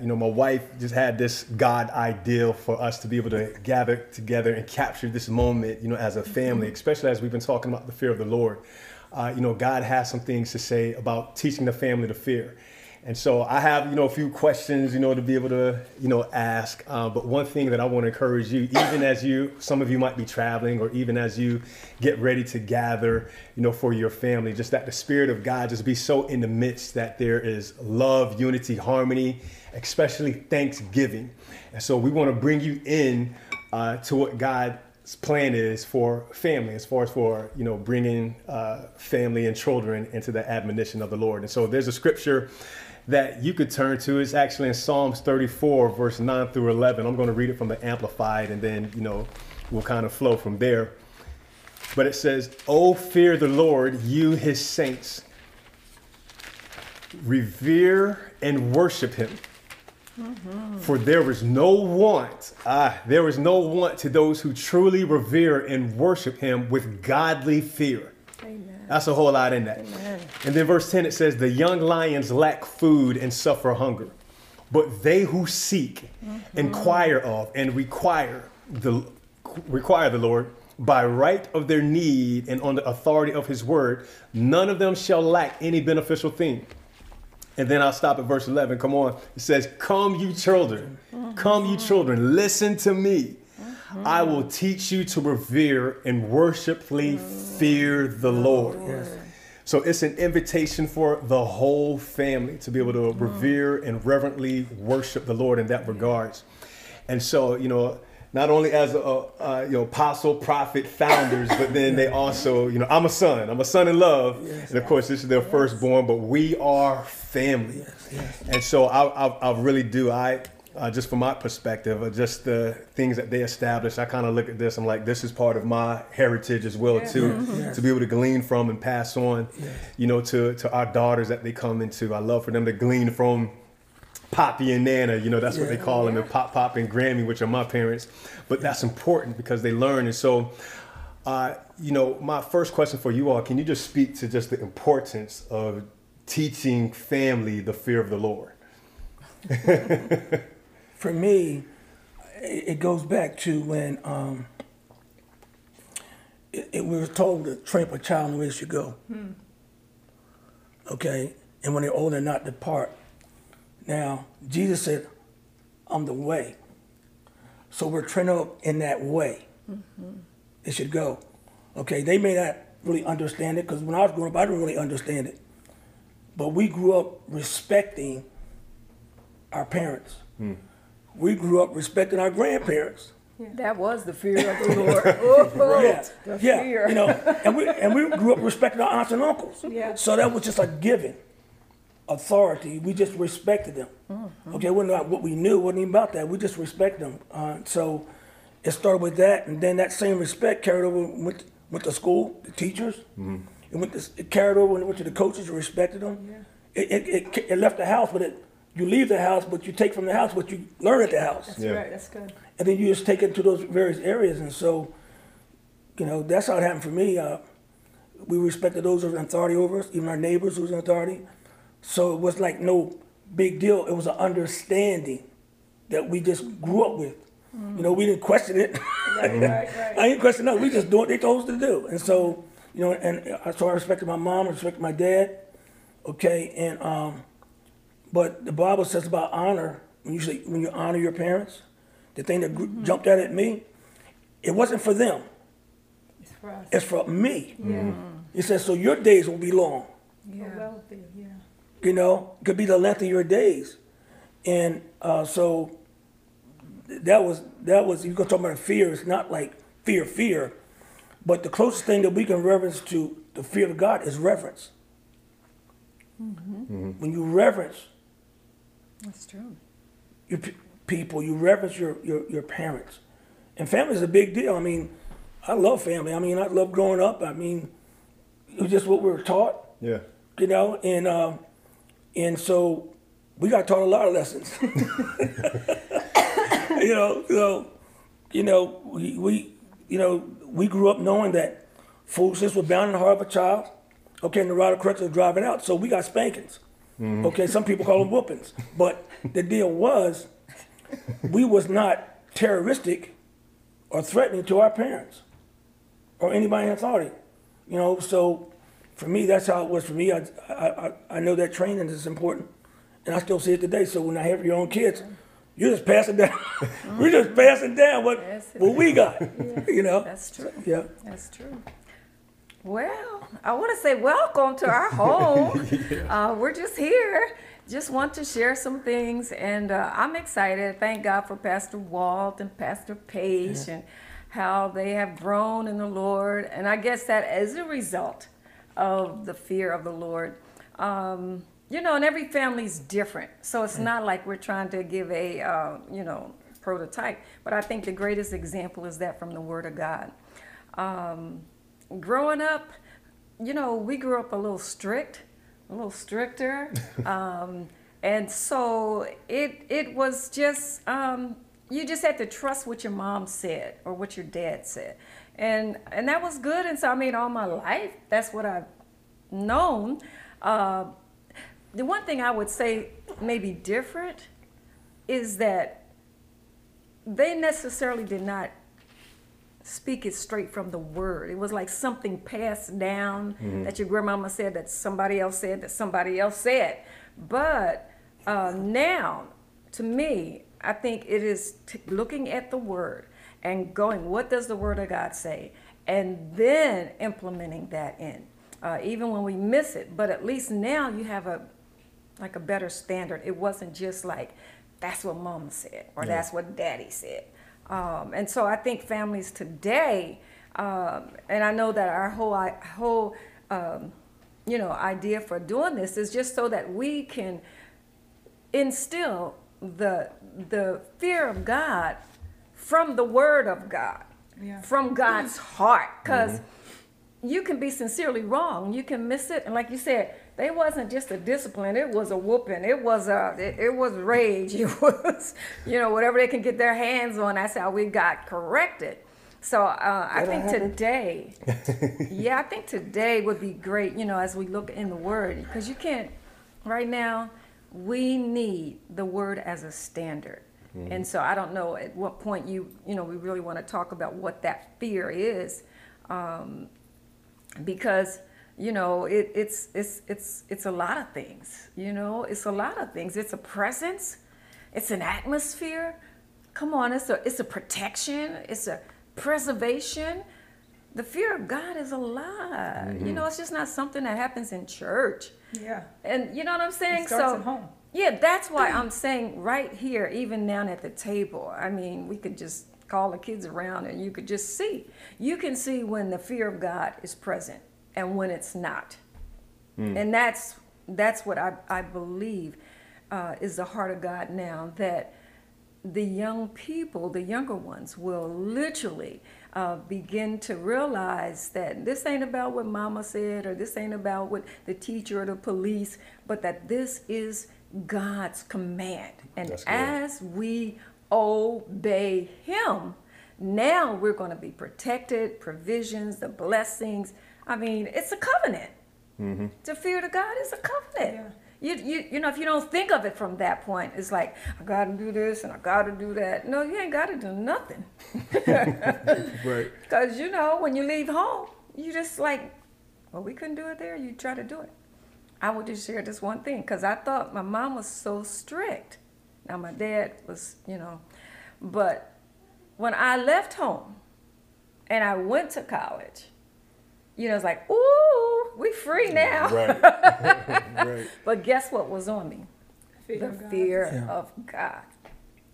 You know, my wife just had this God ideal for us to be able to gather together and capture this moment, you know, as a family, especially as we've been talking about the fear of the Lord. Uh, you know, God has some things to say about teaching the family to fear. And so I have, you know, a few questions, you know, to be able to, you know, ask. Uh, but one thing that I want to encourage you, even as you, some of you might be traveling, or even as you get ready to gather, you know, for your family, just that the Spirit of God just be so in the midst that there is love, unity, harmony, especially Thanksgiving. And so we want to bring you in uh, to what God's plan is for family, as far as for you know bringing uh, family and children into the admonition of the Lord. And so there's a scripture that you could turn to. It's actually in Psalms 34, verse 9 through 11. I'm going to read it from the Amplified, and then you know we'll kind of flow from there. But it says, "Oh, fear the Lord, you His saints. Revere and worship Him." Mm-hmm. For there is no want, ah, there is no want to those who truly revere and worship him with godly fear. Amen. That's a whole lot in that. Amen. And then verse 10 it says, The young lions lack food and suffer hunger, but they who seek, mm-hmm. inquire of, and require the require the Lord by right of their need and on the authority of his word, none of them shall lack any beneficial thing. And then I'll stop at verse 11. Come on. It says, Come, you children. Come, you children. Listen to me. I will teach you to revere and worshipfully fear the Lord. Yes. So it's an invitation for the whole family to be able to revere and reverently worship the Lord in that regards. And so, you know, not only as a, a, you know apostle, prophet, founders, but then they also you know I'm a son. I'm a son in love, yes, and of course this is their yes. firstborn. But we are family, yes, and so I, I, I really do. I uh, just from my perspective, uh, just the things that they established, I kind of look at this. I'm like, this is part of my heritage as well too, to be able to glean from and pass on, you know, to to our daughters that they come into. I love for them to glean from Poppy and Nana, you know, that's yeah, what they call them, and Pop Pop and Grammy, which are my parents. But that's important because they learn. And so, uh, you know, my first question for you all, can you just speak to just the importance of teaching family the fear of the Lord? for me, it goes back to when um, it, it, we were told to train up a child in the way they should go. Hmm. Okay? And when they're older, and not depart. Now, Jesus said, I'm the way. So we're trained up in that way. Mm-hmm. It should go. Okay, they may not really understand it because when I was growing up, I didn't really understand it. But we grew up respecting our parents. Mm. We grew up respecting our grandparents. Yeah. That was the fear of the Lord. oh, yeah, yeah, fear. you know, and we and we grew up respecting our aunts and uncles. Yeah. So that was just a given authority. We just respected them. Mm-hmm. Okay, it wasn't about what we knew. Wasn't even about that. We just respected them. Uh, so it started with that, and then that same respect carried over with with the school, the teachers. Mm-hmm. It went to, it carried over and went to the coaches who respected them. Yeah. It, it, it, it, left the house, but it you leave the house, but you take from the house what you learn at the house. That's yeah. right. That's good. And then you just take it to those various areas, and so, you know, that's how it happened for me. Uh, we respected those who were in authority over us, even our neighbors who was in authority. So it was like no big deal. It was an understanding that we just grew up with. Mm-hmm. You know, we didn't question it. Right, right, right. I didn't question it. We just do what they told us to do. And so, you know, and so I respected my mom, I respected my dad. Okay, and um, but the Bible says about honor. When you say when you honor your parents, the thing that mm-hmm. jumped out at me, it wasn't for them. It's for us. It's for me. Yeah. Mm-hmm. It says so your days will be long. Yeah. yeah. You know, could be the length of your days, and uh, so that was that was you gonna talk about fear. It's not like fear, fear, but the closest thing that we can reverence to the fear of God is reverence. Mm-hmm. Mm-hmm. When you reverence, that's true. Your p- people, you reverence your, your your parents, and family is a big deal. I mean, I love family. I mean, I love growing up. I mean, it was just what we were taught. Yeah. You know, and um, and so we got taught a lot of lessons. you know, so you know, we, we you know, we grew up knowing that foolishness was bound in the heart of a child. Okay, and the rod of correction was driving out. So we got spankings. Mm-hmm. Okay, some people call them whoopings, but the deal was, we was not terroristic or threatening to our parents or anybody in authority. You know, so for me, that's how it was for me. I, I, I- I know that training is important, and I still see it today. So when I have your own kids, you're just pass it down. We're just passing down what Yes, it what we got. You know. That's true. Yeah. That's true. Well, I want to say welcome to our home. uh, we're just here. Just want to share some things, and uh, I'm excited. Thank God for Pastor Walt and Pastor Paige and how they have grown in the Lord. And I guess that as a result of the fear of the Lord. Um, you know, and every family's different. So it's not like we're trying to give a, uh, you know, prototype. But I think the greatest example is that from the Word of God. Um, growing up, you know, we grew up a little strict, a little stricter. um, and so it, it was just, um, you just had to trust what your mom said or what your dad said. And, and that was good. And so, I mean, all my life, that's what I've known. Uh, the one thing I would say maybe different is that they necessarily did not speak it straight from the word. It was like something passed down that your grandmama said, that somebody else said, that somebody else said. But uh, now, to me, I think it is t- looking at the word and going, what does the word of God say? And then implementing that in, uh, even when we miss it. But at least now you have a like a better standard. It wasn't just like that's what mama said or that's what daddy said. Um, and so I think families today, um, and I know that our whole i- whole um, you know idea for doing this is just so that we can instill the the fear of God from the Word of God, Yeah. from God's heart, because you can be sincerely wrong. You can miss it, and like you said, they wasn't just a discipline; it was a whooping. It was a it, it was rage. It was you know whatever they can get their hands on. That's how we got corrected. So uh, I think happen. today, yeah, I think today would be great. You know, as we look in the Word, because you can't right now. We need the Word as a standard. And so I don't know at what point you you know we really want to talk about what that fear is. Um, because you know it, it's it's it's it's a lot of things you know? It's a lot of things. It's a presence. It's an atmosphere. Come on it's a it's a protection. It's a preservation. The fear of god is a lot you know it's just not something that happens in church. Yeah. and you know what i'm saying? It starts so at home. Yeah that's why i'm saying right here even down at the table i mean we could just call the kids around and you could just see. You can see when the fear of god is present and when it's not. And that's that's what i, I believe uh, is the heart of god now that the young people, the younger ones, will literally uh, begin to realize that this ain't about what mama said or this ain't about what the teacher or the police, but that this is God's command. And as we obey Him, now we're going to be protected, provisions, the blessings. I mean, it's a covenant. Mm-hmm. To fear to God is a covenant. Yeah. You, you, you know, if you don't think of it from that point, it's like, I got to do this and I got to do that. No, you ain't got to do nothing. Right. Because, you know, when you leave home, you just like, well, we couldn't do it there. You try to do it. I would just share this one thing because I thought my mom was so strict. Now, my dad was, you know, but when I left home and I went to college, you know, it's like, ooh, we free now. Right. right. But guess what was on me? Fear the of God. fear Yeah. of God.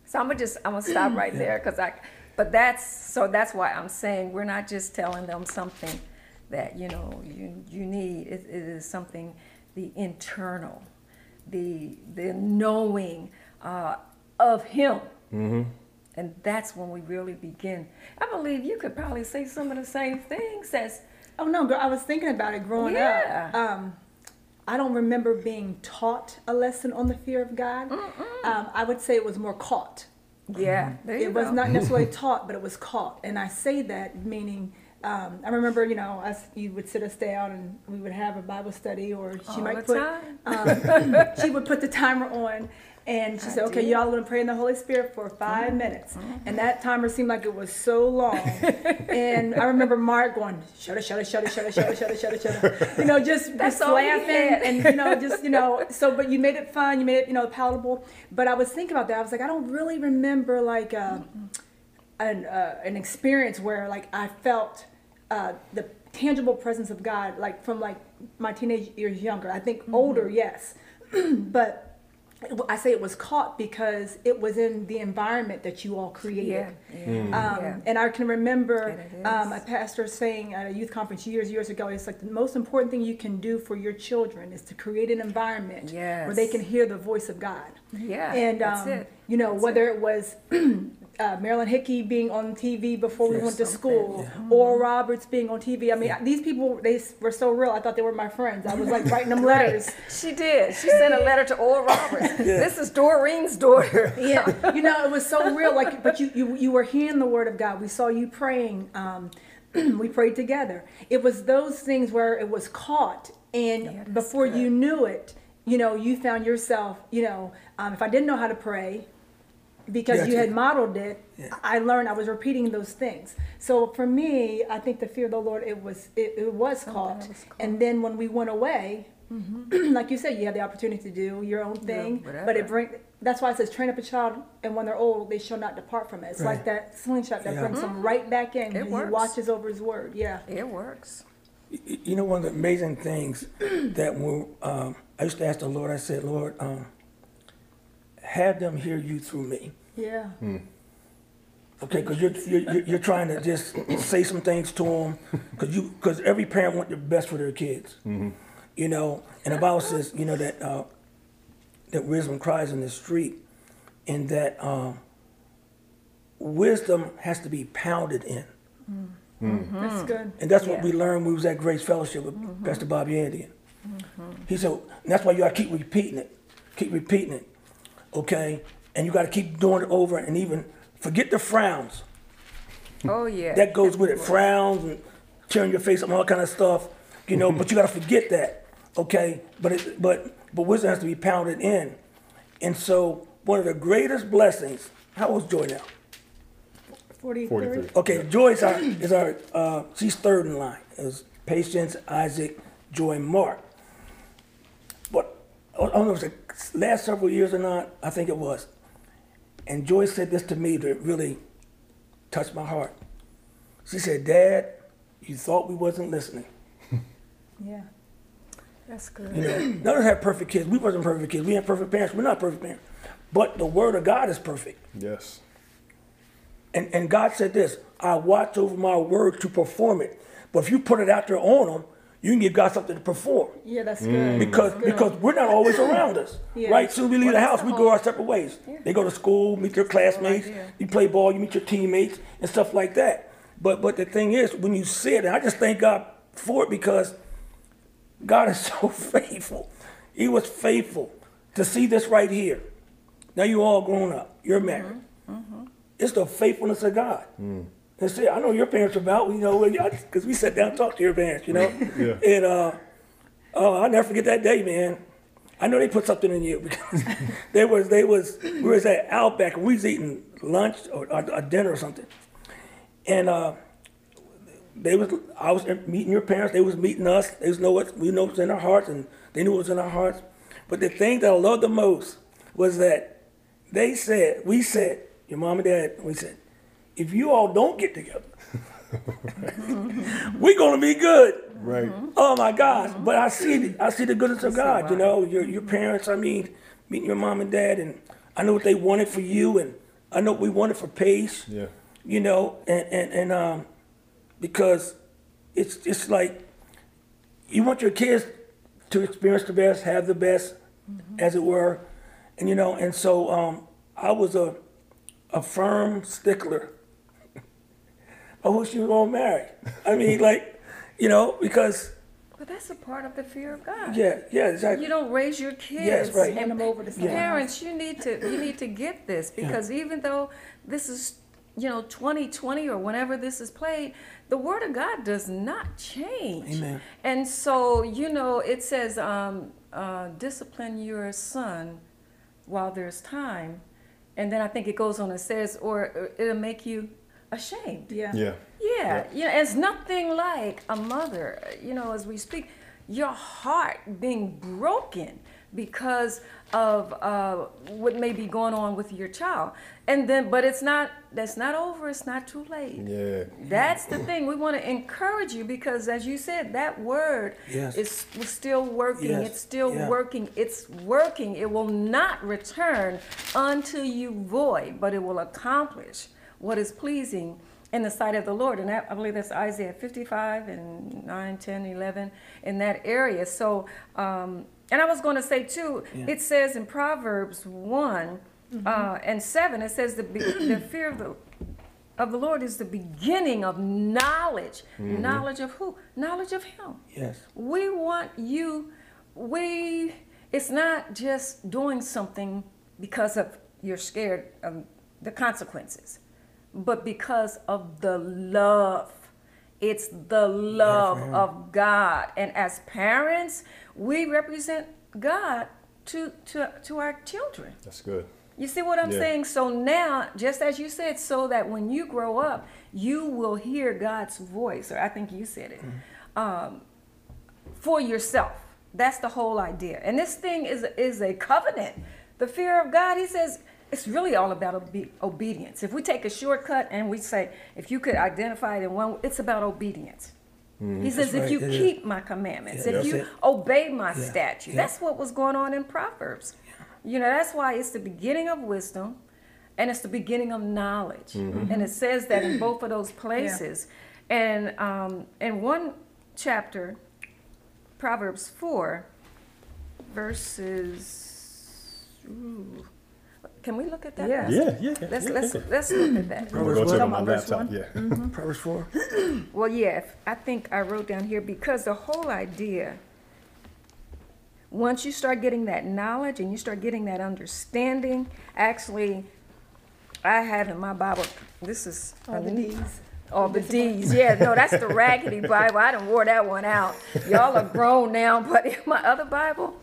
So I'm gonna just I'm gonna stop right there because I, but that's so that's why I'm saying we're not just telling them something that you know you you need. It, it is something the internal, the the knowing uh, of Him. And that's when we really begin. I believe you could probably say some of the same things as Oh no, girl, I was thinking about it growing Yeah. up. Um, I don't remember being taught a lesson on the fear of God. Um, I would say it was more caught. yeah. There you It was go. not necessarily taught, but it was caught. And I say that meaning um, I remember, you know, us, you would sit us down and we would have a Bible study, or she All might put, um, she would put the timer on, and she I said, "Okay, y'all are gonna pray in the Holy Spirit for 5 mm-hmm. minutes." Mm-hmm. And that timer seemed like it was so long. and I remember Mark going, "Shut it, shut it, shut it, shut it, shut it, shut it, shut it, shut it," you know, just, That's just laughing and you know, just you know, so but you made it fun, you made it you know palatable. But I was thinking about that. I was like, I don't really remember like. Uh, an, uh, an experience where like I felt uh, the tangible presence of God, like from like my teenage years younger. I think older, yes, but I say it was caught because it was in the environment that you all created. Yeah, yeah, Um, yeah. And I can remember um, a pastor saying at a youth conference years, years ago, it's like the most important thing you can do for your children is to create an environment where they can hear the voice of God. Yeah, And, that's um, it. you know, That's whether it, was uh, Marilyn Hickey being on TV before we Yes. went to school, Mm-hmm. Oral Roberts being on TV. I mean, these people, they were so real. I thought they were my friends. I was like writing them letters. She did. She sent a letter to Oral Roberts. This is Doreen's daughter. yeah, you know, it was so real. Like, but you, you, you were hearing the word of God. We saw you praying. Um, we prayed together. It was those things where it was caught, and Yeah, before good. you knew it, you know, you found yourself. You know, um, if I didn't know how to pray, because you had modeled it, Yeah. I learned. I was repeating those things. So for me, I think the fear of the Lord, it was it, it was caught. was caught. And then when we went away, like you said, you had the opportunity to do your own thing, but it bring. That's why it says, "Train up a child, and when they're old, they shall not depart from it." It's like that slingshot that Yeah. brings them right back in. It he works. watches over his word. Yeah. It works. You know, one of the amazing things that when um, I used to ask the Lord, I said, Lord, um, have them hear you through me. Yeah. Hmm. Okay, because you're, you're you're- you're trying to just say some things to them, because you because every parent wants the best for their kids, mm-hmm. you know. And the Bible says, you know that uh, that wisdom cries in the street, and that um, wisdom has to be pounded in, mm-hmm. Mm-hmm. That's good. and that's what Yeah. we learned when we was at Grace Fellowship with Pastor Bobby Andy. He said, and that's why you got to keep repeating it, keep repeating it, okay, and you got to keep doing it over, and even forget the frowns. Oh yeah. that goes with it. Frowns and tearing your face up and all kind of stuff, you know. but you got to forget that, okay? But it, but but wisdom has to be pounded in, and so one of the greatest blessings. How old's Joy now? 43. 43. Okay, Joy is our is our uh, she's third in line. Is Patience, Isaac, Joy, and Mark. But I don't know if it was the last several years or not. I think it was. And Joy said this to me that really touched my heart. She said, "Dad, you thought we wasn't listening. Yeah. That's good. You know, none of us have perfect kids. We wasn't perfect kids. We had perfect parents. We're not perfect parents. But the word of God is perfect. Yes. And, and God said this, I watch over my word to perform it. But if you put it out there on them, you can give God something to perform. Yeah, that's good. Mm. Because That's good. because we're not always around us. Yeah. Right? Soon we leave Well, the house, the we whole- go our separate ways. They go to school, meet their classmates, idea. you play ball, you meet your teammates and stuff like that. But but the thing is, when you see it, and I just thank God for it because God is so faithful. He was faithful to see this right here. Now you all grown up. You're married. Mm-hmm. Mm-hmm. It's the faithfulness of God. Mm. And see, I know your parents are about, you know, because we sat down and talked to your parents, you know. Yeah. And uh, oh, I'll never forget that day, man. I know they put something in you because they was they was we was at Outback and we was eating lunch or, a dinner or something, and uh, they was I was meeting your parents. They was meeting us. They was know what we know what's in our hearts, and they knew what was in our hearts. But the thing that I loved the most was that they said, we said, your mom and dad, we said, if you all don't get together, we're gonna be good. Right. Oh my gosh! But I see, I see the goodness of see God. You know, your your parents. I mean, meeting your mom and dad, and I know what they wanted for you, and I know what we wanted for Paige. Yeah. You know, and and and um, because it's it's like you want your kids to experience the best, have the best, as it were, and you know, and so um, I was a a firm stickler of wish you were gonna marry. I mean, like, you know, because But that's a part of the fear of God. yeah, yeah, exactly. You don't raise your kids. Yes, right. Hand them over to someone. Parents, you need to you need to get this because even though this is you know 2020 or whenever this is played the word of god does not change Amen. and so you know it says um, uh, discipline your son while there's time and then i think it goes on and says or it'll make you ashamed Yeah. Yeah. yeah, you know, it's nothing like a mother, you know, as we speak, your heart being broken because of uh, what may be going on with your child. And then, but it's not, that's not over, it's not too late. Yeah. That's the thing. We want to encourage you because, as you said, that word Yes. is still working. Yes. It's still Yeah. working. It's working. It will not return unto you void, but it will accomplish what is pleasing in the sight of the Lord. And that, I believe that's Isaiah 55 and 9, 10, 11 in that area. So, um, and I was going to say too, it says in Proverbs 1 uh, and 7, it says the, the fear of the of the Lord is the beginning of knowledge. Knowledge of who? Knowledge of Him. Yes. We want you, we, it's not just doing something because of you're scared of the consequences, but because of the love. It's the love him. of God. And as parents, we represent God to, to, to our children. That's good. You see what I'm Yeah. saying? So now, just as you said, so that when you grow up, you will hear God's voice, or I think you said it, um, for yourself. That's the whole idea. And this thing is is a covenant. The fear of God, He says, it's really all about obe- obedience. If we take a shortcut and we say, if you could identify it in one, it's about obedience. He says, if right, you it is. keep my commandments, Yeah, if you it. obey my Yeah, statutes, yeah. that's what was going on in Proverbs. You know, that's why it's the beginning of wisdom and it's the beginning of knowledge. And it says that in both of those places. And um, in one chapter, Proverbs 4, verses. Ooh, can we look at that? Yeah. Pastor? Yeah, yeah. Let's, yeah, let's, yeah. let's look at that. I'm gonna go Proverbs check on one? my laptop. Yeah. Proverbs 4. Well, yeah, if- I think I wrote down here because the whole idea, once you start getting that knowledge and you start getting that understanding, actually, I have in my Bible, this is. All the D's. All the D's, yeah, no, that's the raggedy Bible. I done wore that one out. Y'all are grown now, but in my other Bible,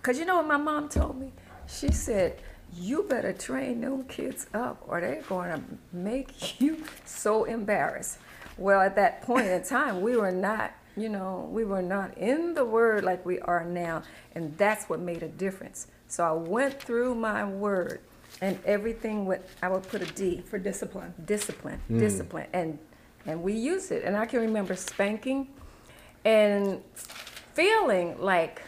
because you know what my mom told me? She said, you better train them kids up or they're going to make you so embarrassed. Well, at that point in time, we were not, you know, we were not in the word like we are now. And that's what made a difference. So I went through my word and everything went, I would put a D For discipline. discipline, mm. discipline, and and we use it. And I can remember spanking and feeling like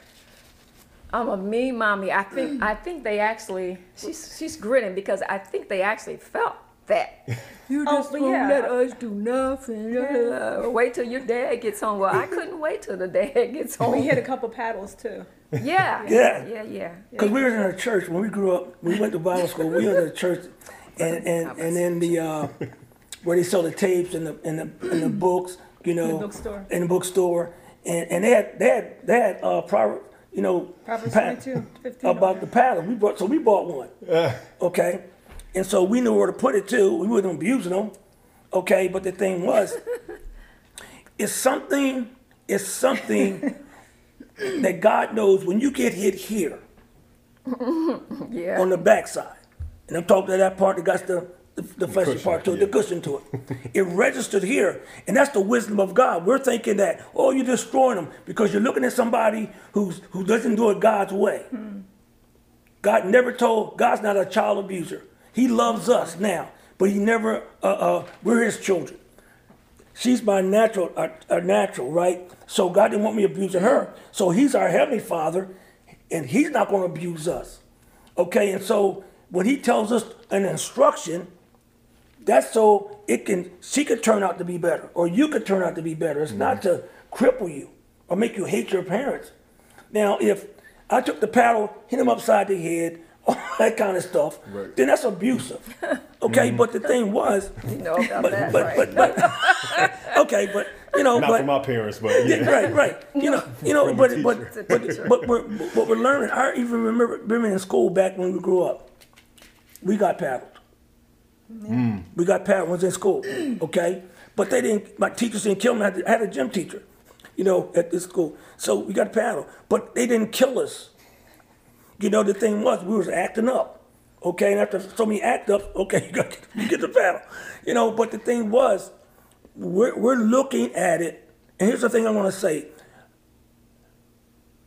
I'm a mean mommy. I think I think they actually she's she's grinning because I think they actually felt that. You Oh, just but won't yeah. let us do nothing. Uh, Wait till your dad gets home. Well, I couldn't wait till the dad gets home. We hit a couple paddles too. Yeah, Yeah. yeah, yeah. Because we were in a church when we grew up. We went to Bible school. We were in a church, and and and then the uh, where they sell the tapes and the and the, and the books, you know, bookstore. in the bookstore, and and they had they had they had uh, Proverbs, you know, Proverbs pa- 22, 15 about the paddle. We bought so we bought one, okay, and so we knew where to put it too. We wasn't abusing them, okay. But the thing was, it's something. It's something that God knows when you get hit here Yeah. on the backside. And I'm talking to that part that got the, the, the fleshy cushion, part to it, yeah. the cushion to it. it registered here. And that's the wisdom of God. We're thinking that, oh, you're destroying them because you're looking at somebody who's, who doesn't do it God's way. God never told, God's not a child abuser. He loves us now, but he never, uh, uh, we're his children. She's my natural, uh, uh, natural, right? So God didn't want me abusing her. So He's our heavenly Father, and He's not going to abuse us. Okay, and so when He tells us an instruction, that's so it can she could turn out to be better, or you could turn out to be better. It's not mm-hmm. to cripple you or make you hate your parents. Now, if I took the paddle, hit him upside the head, all that kind of stuff, Right. then that's abusive. Okay, mm-hmm. but the thing was, You know about but, that, but, right? but, but, okay, but you know, Not but for my parents, but yeah. right, right. You know, you know, but but but, but we're what we're learning. I even remember remember in school back when we grew up, we got paddled. Mm. We got paddle ones in school, okay? But they didn't. My teachers didn't kill me. I had, I had a gym teacher, you know, at this school. So we got a paddle, but they didn't kill us. You know, the thing was we was acting up. Okay, and after so many act up, okay, you got you get the paddle. You know, but the thing was, we're we're looking at it, and here's the thing I want to say.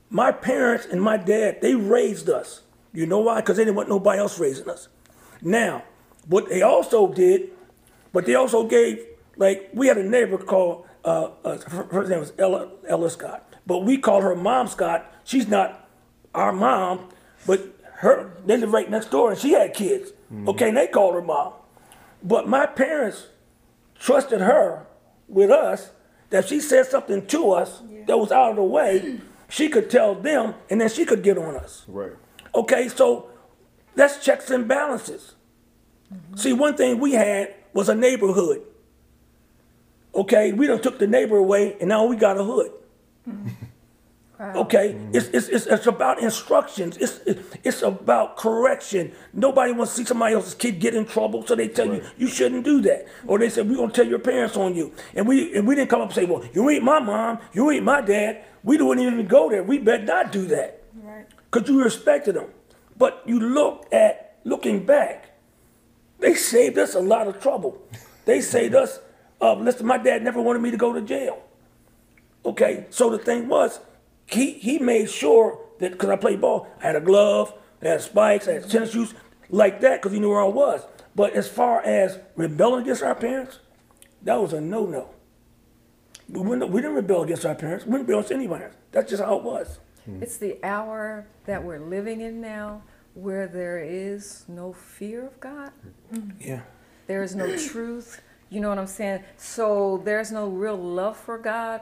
My parents and my dad, they raised us. You know why? Because they didn't want nobody else raising us. Now, what they also did, but they also gave, like, we had a neighbor called, uh, uh, her, her name was Ella, Ella Scott, but we call her Mom Scott. She's not our mom, but her, they live right next door and she had kids. Okay, and they called her mom. But my parents trusted her with us that she said something to us that was out of the way, she could tell them and then she could get on us. Right. Okay, so that's checks and balances. See, one thing we had was a neighborhood. Okay, we done took the neighbor away and now we got a hood. Okay, mm-hmm. it's, it's, it's, it's about instructions. It's, it's about correction. Nobody wants to see somebody else's kid get in trouble, so they tell you you shouldn't do that, or they say we're gonna tell your parents on you. And we and we didn't come up and say, well, you ain't my mom, you ain't my dad. We don't even go there. We better not do that Right. because you respected them. But you look at looking back, they saved us a lot of trouble. They saved us. Uh, listen, my dad never wanted me to go to jail. Okay, so the thing was, he he made sure that because I played ball, I had a glove, I had spikes, I had tennis shoes, like that, because he knew where I was. But as far as rebelling against our parents, that was a no-no. We, we didn't rebel against our parents. We didn't rebel against anybody. Else. That's just how it was. It's the hour that we're living in now where there is no fear of God. Yeah. There is no truth. You know what I'm saying? So there's no real love for God.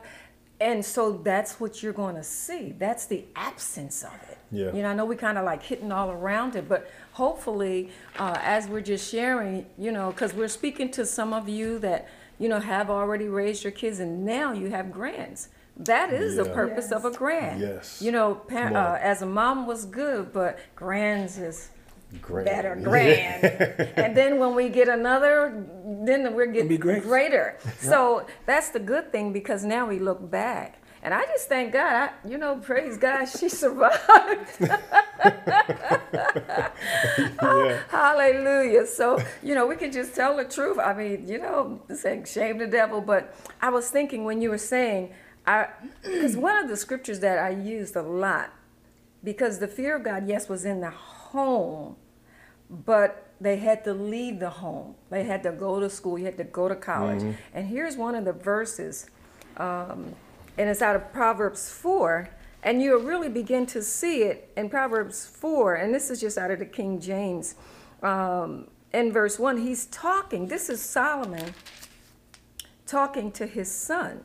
And so that's what you're going to see. That's the absence of it. Yeah. You know, I know we kind of like hitting all around it, but hopefully, uh, as we're just sharing, you know, because we're speaking to some of you that, you know, have already raised your kids and now you have grands. That is the Yeah. purpose of a grand. Yes. You know, pa- uh, as a mom was good, but grands is Great. better, grand. and then when we get another, then we're getting be great. greater. So that's the good thing because now we look back. And I just thank God, I, you know, praise God, she survived. Yeah. Hallelujah. So, you know, we can just tell the truth. I mean, you know, saying shame the devil. But I was thinking when you were saying, I, because one of the scriptures that I used a lot, because the fear of God, yes, was in the home, but they had to leave the home. They had to go to school. You had to go to college. And here's one of the verses, um, and it's out of Proverbs 4. And you'll really begin to see it in Proverbs 4. And this is just out of the King James. Um, in verse 1, he's talking. This is Solomon talking to his son.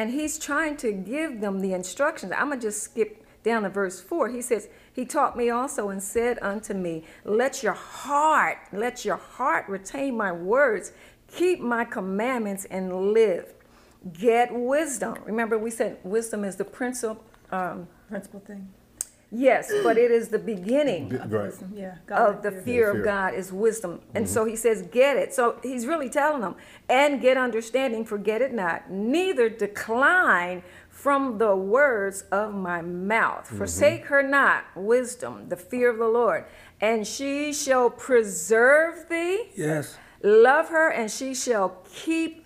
And he's trying to give them the instructions. I'm going to just skip down to verse 4. He says, He taught me also and said unto me, Let your heart, let your heart retain my words, keep my commandments and live. Get wisdom. Remember, we said wisdom is the principle. Um, Principal thing. Yes, but it is the beginning Right. Yeah. of the fear. fear of fear. God is wisdom. And mm-hmm. so he says, get it. So he's really telling them, and get understanding, forget it not, neither decline from the words of my mouth. Mm-hmm. Forsake her not, wisdom, the fear of the Lord, and she shall preserve thee. Yes. Love her, and she shall keep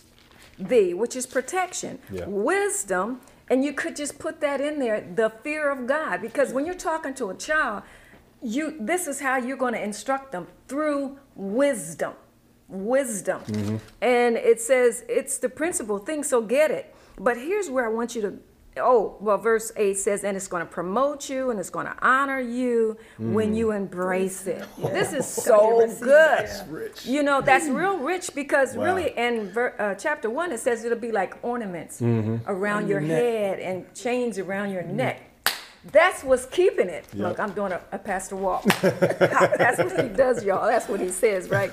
thee, which is protection. Yeah. Wisdom, and you could just put that in there, the fear of God. Because when you're talking to a child, you this is how you're going to instruct them through wisdom. Wisdom. Mm-hmm. And it says it's the principal thing, so get it. But here's where I want you to Oh, well, verse 8 says, and it's going to promote you and it's going to honor you when you embrace it. This is so good. rich. You know, that's real rich because Wow. really in ver- uh, chapter 1 it says it'll be like ornaments Mm-hmm. around your your head and chains around your neck. That's what's keeping it. Yep. Look, I'm doing a, a pastor walk. That's what he does, y'all. That's what he says, right?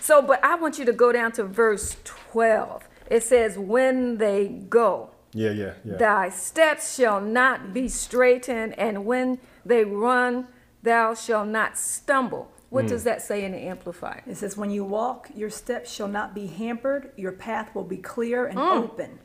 So, but I want you to go down to verse 12. It says, when they go, Yeah, yeah, yeah. Thy steps shall not be straitened, and when they run, thou shalt not stumble. What does that say in the Amplified? It says, when you walk, your steps shall not be hampered, your path will be clear and Mm. open.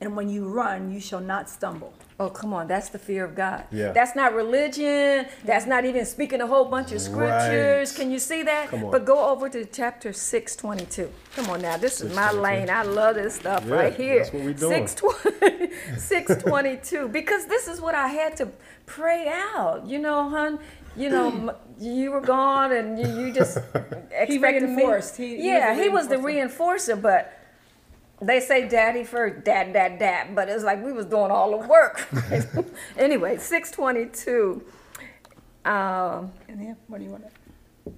And when you run, you shall not stumble. Oh, come on, that's the fear of God. Yeah. That's not religion. That's not even speaking a whole bunch of scriptures. Right. Can you see that? Come on. But go over to chapter 622. Come on now, this is my lane. I love this stuff Yeah, right here. that's what we doing. 620 622. Because this is what I had to pray out. You know, hun, you know, you were gone and you, you just expected me- reinforced. He- he was yeah, the he was the reinforcer. reinforcer, but they say daddy first, dad, dad, dad, but it's like we was doing all the work. anyway, 622. Um, And then, what do you want to?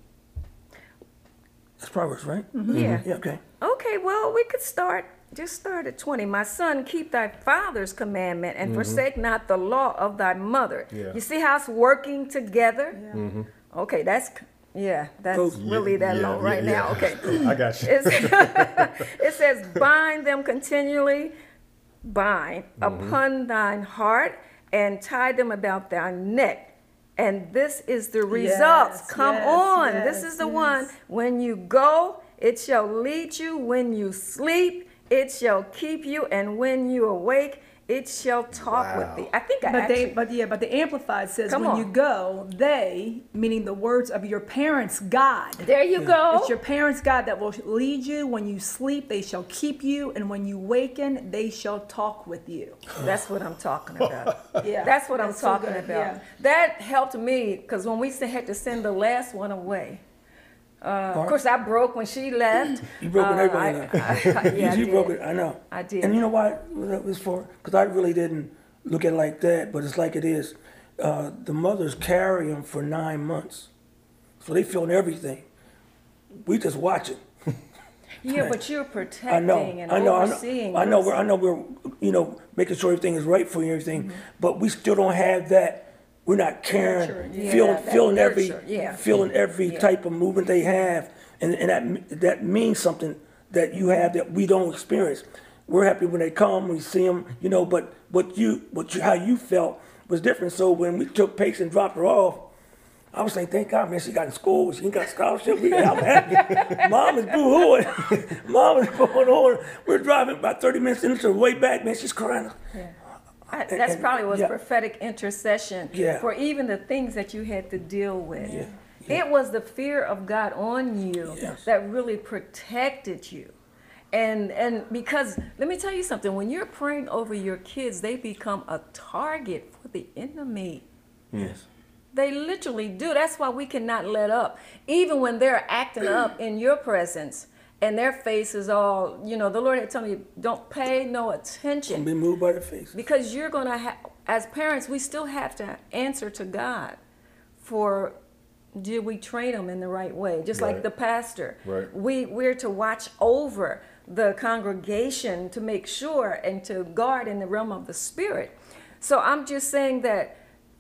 That's Proverbs, right? Mm-hmm. Mm-hmm. yeah. Yeah, okay. Okay, well, we could start, just start at 20. My son, keep thy father's commandment and mm-hmm. forsake not the law of thy mother. Yeah. You see how it's working together? Yeah. Okay, that's, yeah, that's Cool. really that Yeah, low yeah, right yeah. now. Okay. I got you. It's, it says, bind them continually, bind mm-hmm. upon thine heart, and tie them about thy neck. And this is the results. Yes, Come yes, on. yes, this is the one. yes. When you go, it shall lead you. When you sleep, it shall keep you. And when you awake, it shall talk with thee. I think I But actually, they, but yeah, but the Amplified says Come when on. you go, they, meaning the words of your parents' God. there you go. It's your parents' God that will lead you. When you sleep, they shall keep you, and when you waken, they shall talk with you. That's what I'm talking about. Yeah, That's what I'm that's so talking good, about. yeah. That helped me because when we had to send the last one away, uh, of course I broke when she left. You broke when Uh, everybody I- left. I- yeah, I you did. broke it, I know. I did. And you know why that was for? Because I really didn't look at it like that, but it's like it is. Uh, the mothers carry them for nine months, so they feeling everything. We just watch it. Yeah, but you're I protecting know, and I know, I know, I know, we're, I know we're, you know, making sure everything is right for you and everything, Mm-hmm. but we still don't have that. We're not caring, Nurture, yeah. feeling, that feeling every, yeah. feeling every Yeah. type of movement they have, and, and that that means something that you have that we don't experience. We're happy when they come, we see them, you know, but what you, what you, how you felt was different. So when we took Pace and dropped her off, I was like, thank God, man, she got in school, she got a scholarship. We, I'm happy. Mom is boo-hooing. Mom is boo-hooing. We're driving about 30 minutes into the way back, man, she's crying. I, that's and- probably was yeah. prophetic intercession Yeah. for even the things that you had to deal with. Yeah, It was the fear of God on you Yes. that really protected you. And and because let me tell you something, when you're praying over your kids, they become a target for the enemy. Yes. They literally do. That's why we cannot let up. Even when they're acting up in your presence and their face is all, you know, the Lord had told me, don't pay no attention. Don't be moved by the face. because you're going to have as parents we still have to answer to god for did we train them in the right way? Just like the pastor. Right. we we're to watch over the congregation to make sure and to guard in the realm of the spirit. So i'm just saying that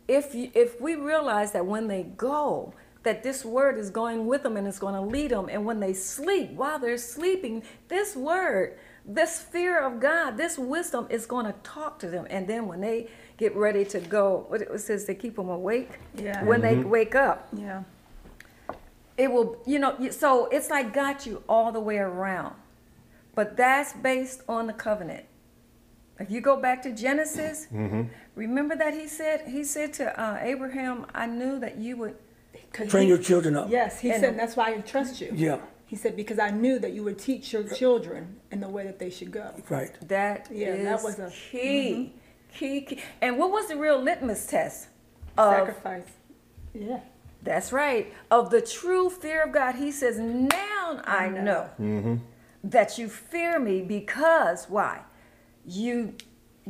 if you, if we realize that when they go that this word is going with them and it's going to lead them. And when they sleep while they're sleeping this word this fear of god this wisdom is going to talk to them. And then when they get ready to go what it says they keep them awake. Yeah. when they wake up. Yeah. it will you know so it's like got you all the way around. But that's based on the covenant. If you go back to genesis remember that he said he said to uh, abraham i knew that you would 'Cause Train he- your children up. Yes, he And- said that's why I trust you. Yeah, He said because I knew that you would teach your children in the way that they should go. right. that Yeah, is that was a- key. Mm-hmm. key key and what was the real litmus test of Sacrifice. Yeah. That's right. Of the true fear of God, he says, Now I know mm-hmm. that you fear me because why? You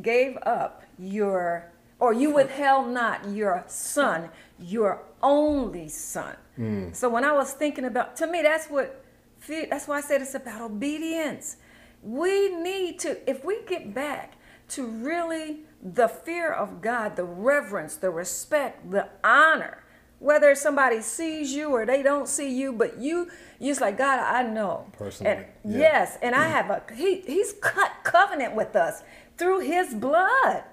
gave up your, or you withheld not your son, your only son. Hmm. So when I was thinking about, to me, that's what, fear, that's why I said it's about obedience. We need to, if we get back to really the fear of God, the reverence, the respect, the honor, whether somebody sees you or they don't see you, but you, you just like God, I know. Personally, And, yeah. Yes, and I hmm. have a he. He's cut covenant with us through His blood,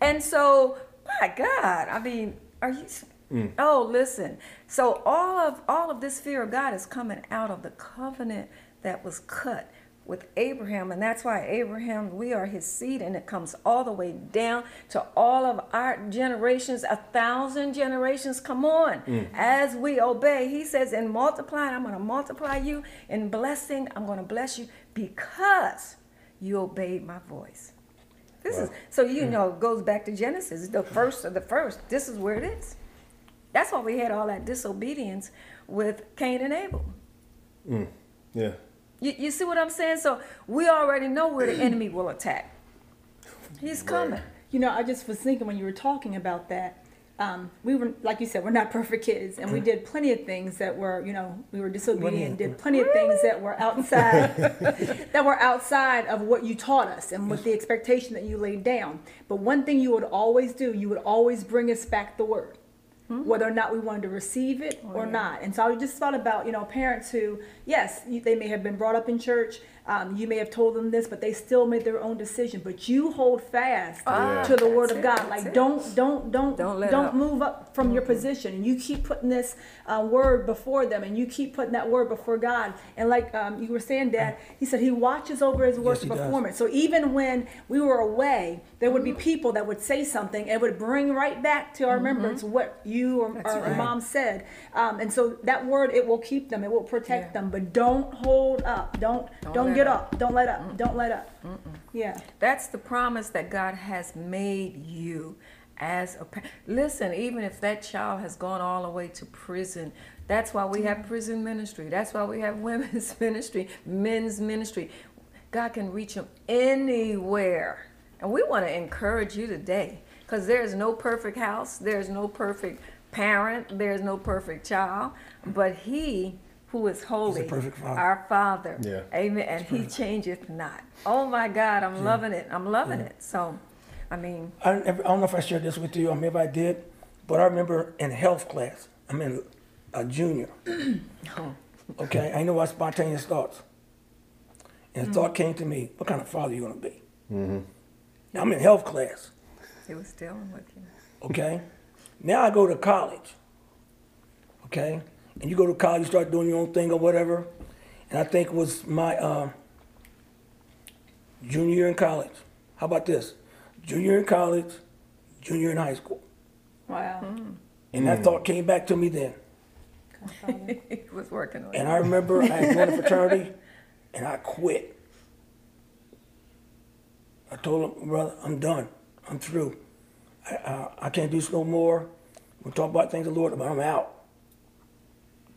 and so my God, I mean, are you? Mm. Oh, listen. So all of all of this fear of God is coming out of the covenant that was cut with Abraham, and that's why Abraham, we are his seed, and it comes all the way down to all of our generations, a thousand generations. Come on, mm. as we obey, he says, in multiplying, I'm going to multiply you, in blessing, I'm going to bless you because you obeyed my voice. This is so you mm. know it goes back to Genesis, the mm. first of the first. This is where it is. That's why we had all that disobedience with Cain and Abel. Mm. Yeah. You, you see what I'm saying? So we already know where the enemy will attack. He's coming. You know, I just was thinking when you were talking about that, um, we were, like you said, we're not perfect kids, and we did plenty of things that were, you know, we were disobedient, did plenty of things that were outside, that were outside of what you taught us and with the expectation that you laid down. But one thing you would always do, you would always bring us back the word. Whether or not we wanted to receive it or not, and so I just thought about you know parents who, yes, you, they may have been brought up in church, um, you may have told them this, but they still made their own decision. But you hold fast Ah, to the word that's of it, God. that's Like it. don't don't don't Don't let don't up. move up from your position, and you keep putting this uh, word before them, and you keep putting that word before God. And like um, you were saying, Dad, he said he watches over his word Yes, to does. perform it. So even when we were away, there would be people that would say something and would bring right back to our remembrance what you or, or right. mom said. Um, and so that word it will keep them, it will protect Yeah. them. But don't hold up. Don't Don't don't, let get up. Don't let up. Don't let up. Yeah. That's the promise that God has made you as a parent. Listen, even if that child has gone all the way to prison, that's why we have prison ministry. That's why we have women's ministry, men's ministry. God can reach them anywhere. And we want to encourage you today because there's no perfect house, there's no perfect parent, there's no perfect child, but He who is holy, perfect father. our Father, Yeah. Amen. And he changeth not. Oh my God, I'm loving it. I'm loving it. So, I mean, I don't, I don't know if I shared this with you, or maybe I did, but I remember in health class, I'm in a junior. Oh. Okay, I know our spontaneous thoughts. And the thought mm-hmm. came to me, what kind of father you gonna be? Mm-hmm. I'm in health class, he was dealing with you. okay? Now I go to college, okay? And you go to college, you start doing your own thing or whatever. And I think it was my uh, junior year in college. How about this? Junior year in college, junior year in high school. Wow. And that thought came back to me then. he was working on And. I remember I had joined a fraternity and I quit. I told him, brother, I'm done. I'm through. I, I, I can't do this no more. We talk about things of the Lord, but I'm out.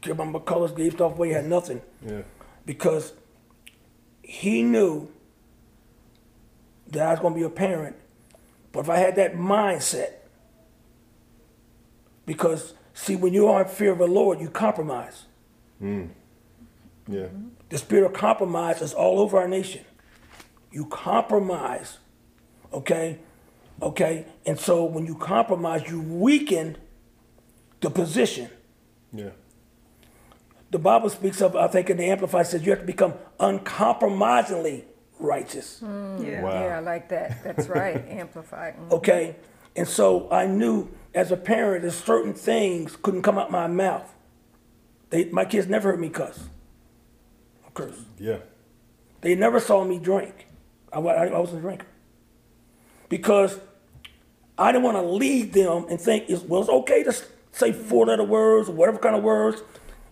Care about gave stuff away, had nothing. Yeah. Because he knew that I was going to be a parent. But if I had that mindset, because see, when you are in fear of the Lord, you compromise. Mm. Yeah. The spirit of compromise is all over our nation. You compromise, okay? Okay? And so when you compromise, you weaken the position. Yeah. The Bible speaks of, I think in the Amplified says you have to become uncompromisingly righteous. Yeah. Wow. Yeah, I like that. That's right. Amplified. Mm. Okay? And so I knew as a parent that certain things couldn't come out my mouth. They, my kids never heard me cuss. Or curse. Yeah. They never saw me drink. I, wa- I, wasn't a drinker. Because I didn't want to lead them and think, it's, well, it's okay to say four letter words or whatever kind of words.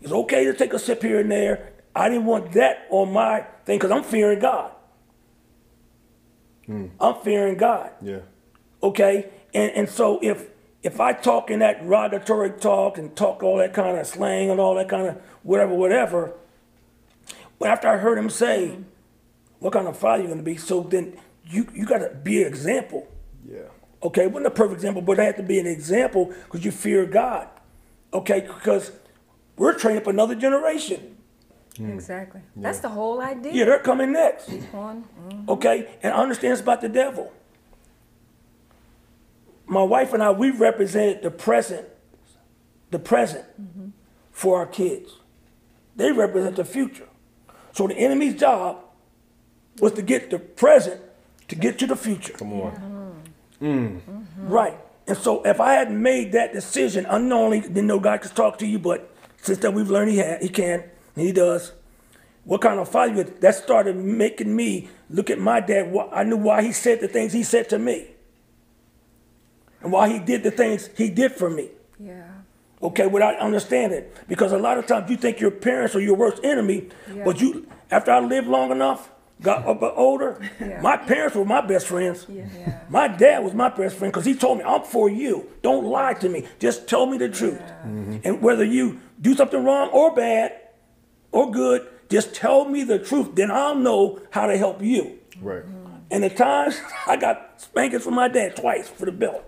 It's okay to take a sip here and there. I didn't want that on my thing because I'm fearing God. Hmm. I'm fearing God Yeah. okay? And and so if if I talk in that derogatory talk and talk all that kind of slang and all that kind of whatever, whatever, but after I heard him say, "What kind of father you gonna be?" So then you you gotta be an example, Yeah. okay? It wasn't a perfect example, but it had to be an example because you fear God, okay? Because we're training up another generation. Mm. Exactly. That's the whole idea. Yeah, they're coming next. On. Mm. Okay? And I understand it's about the devil. My wife and I, we represented the present, the present mm-hmm. for our kids. They represent the future. So the enemy's job was to get the present to get to the future. Come on. Mm. Right. And so if I hadn't made that decision unknowingly, didn't know God could talk to you, but since then we've learned he had, he can, and he does. What kind of father you that started making me look at my dad. I knew why he said the things he said to me. And why he did the things he did for me. Yeah. Okay, without understanding. Because a lot of times you think your parents are your worst enemy, Yeah. but you after I lived long enough, got a bit older, Yeah. my parents were my best friends. Yeah. My dad was my best friend because he told me, I'm for you. Don't lie to me. Just tell me the truth. And whether you do something wrong or bad or good, just tell me the truth. Then I'll know how to help you. Right. Mm-hmm. And the times I got spankings from my dad twice for the belt,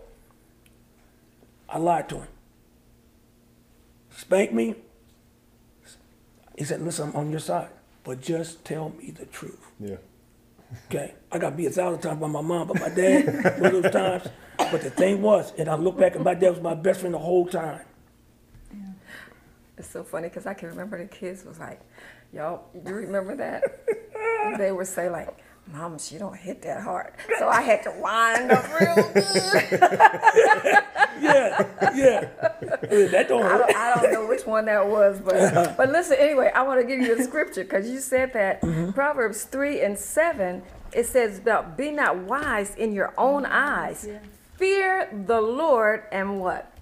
I lied to him. Spanked me. He said, Listen, I'm on your side, but just tell me the truth. Yeah. Okay, I got beat a thousand times by my mom, but my dad, one of those times. But the thing was, and I look back and my dad was my best friend the whole time. It's so funny because I can remember the kids was like, y'all, you remember that? they would say like, Mom, she don't hit that hard. So I had to wind up real good. Yeah, yeah. that don't I hurt. don't, I don't know which one that was, but uh-huh. but listen. Anyway, I want to give you a scripture because you said that mm-hmm. Proverbs three and seven. It says about be not wise in your own mm-hmm. eyes. Fear the Lord and what?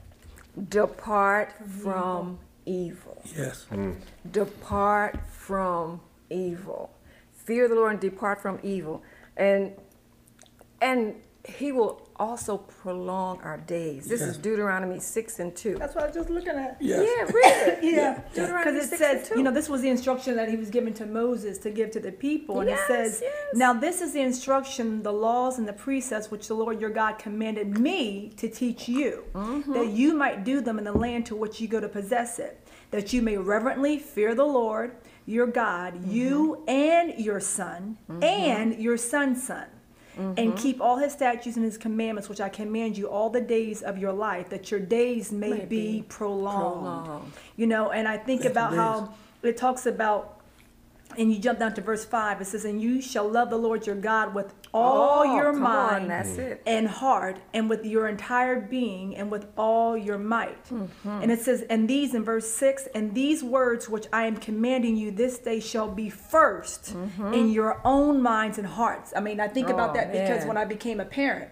Depart from evil. Yes. Mm. Depart from evil. Fear the Lord and depart from evil. And and he will also prolong our days. This is Deuteronomy 6 and 2. That's what I was just looking at. Yes. Yeah, read it. Yeah, Deuteronomy because it 6 and says, 2. you know, this was the instruction that he was given to Moses to give to the people. And Yes, it says, yes. Now this is the instruction, the laws and the precepts which the Lord your God commanded me to teach you, Mm-hmm. that you might do them in the land to which you go to possess it, that you may reverently fear the Lord your God, Mm-hmm. you and your son, and your son's son. Mm-hmm. And keep all his statutes and his commandments, which I command you all the days of your life, that your days may, May be, be prolonged. prolonged. You know, and I think That's about how it talks about, and you jump down to verse 5, it says, And you shall love the Lord your God with all Oh, your come on, mind that's it. and heart, and with your entire being, and with all your might. Mm-hmm. And it says, And these in verse 6, and these words which I am commanding you this day shall be 1st in your own minds and hearts. I mean, I think about Mm-hmm. Oh, that because when I became a parent,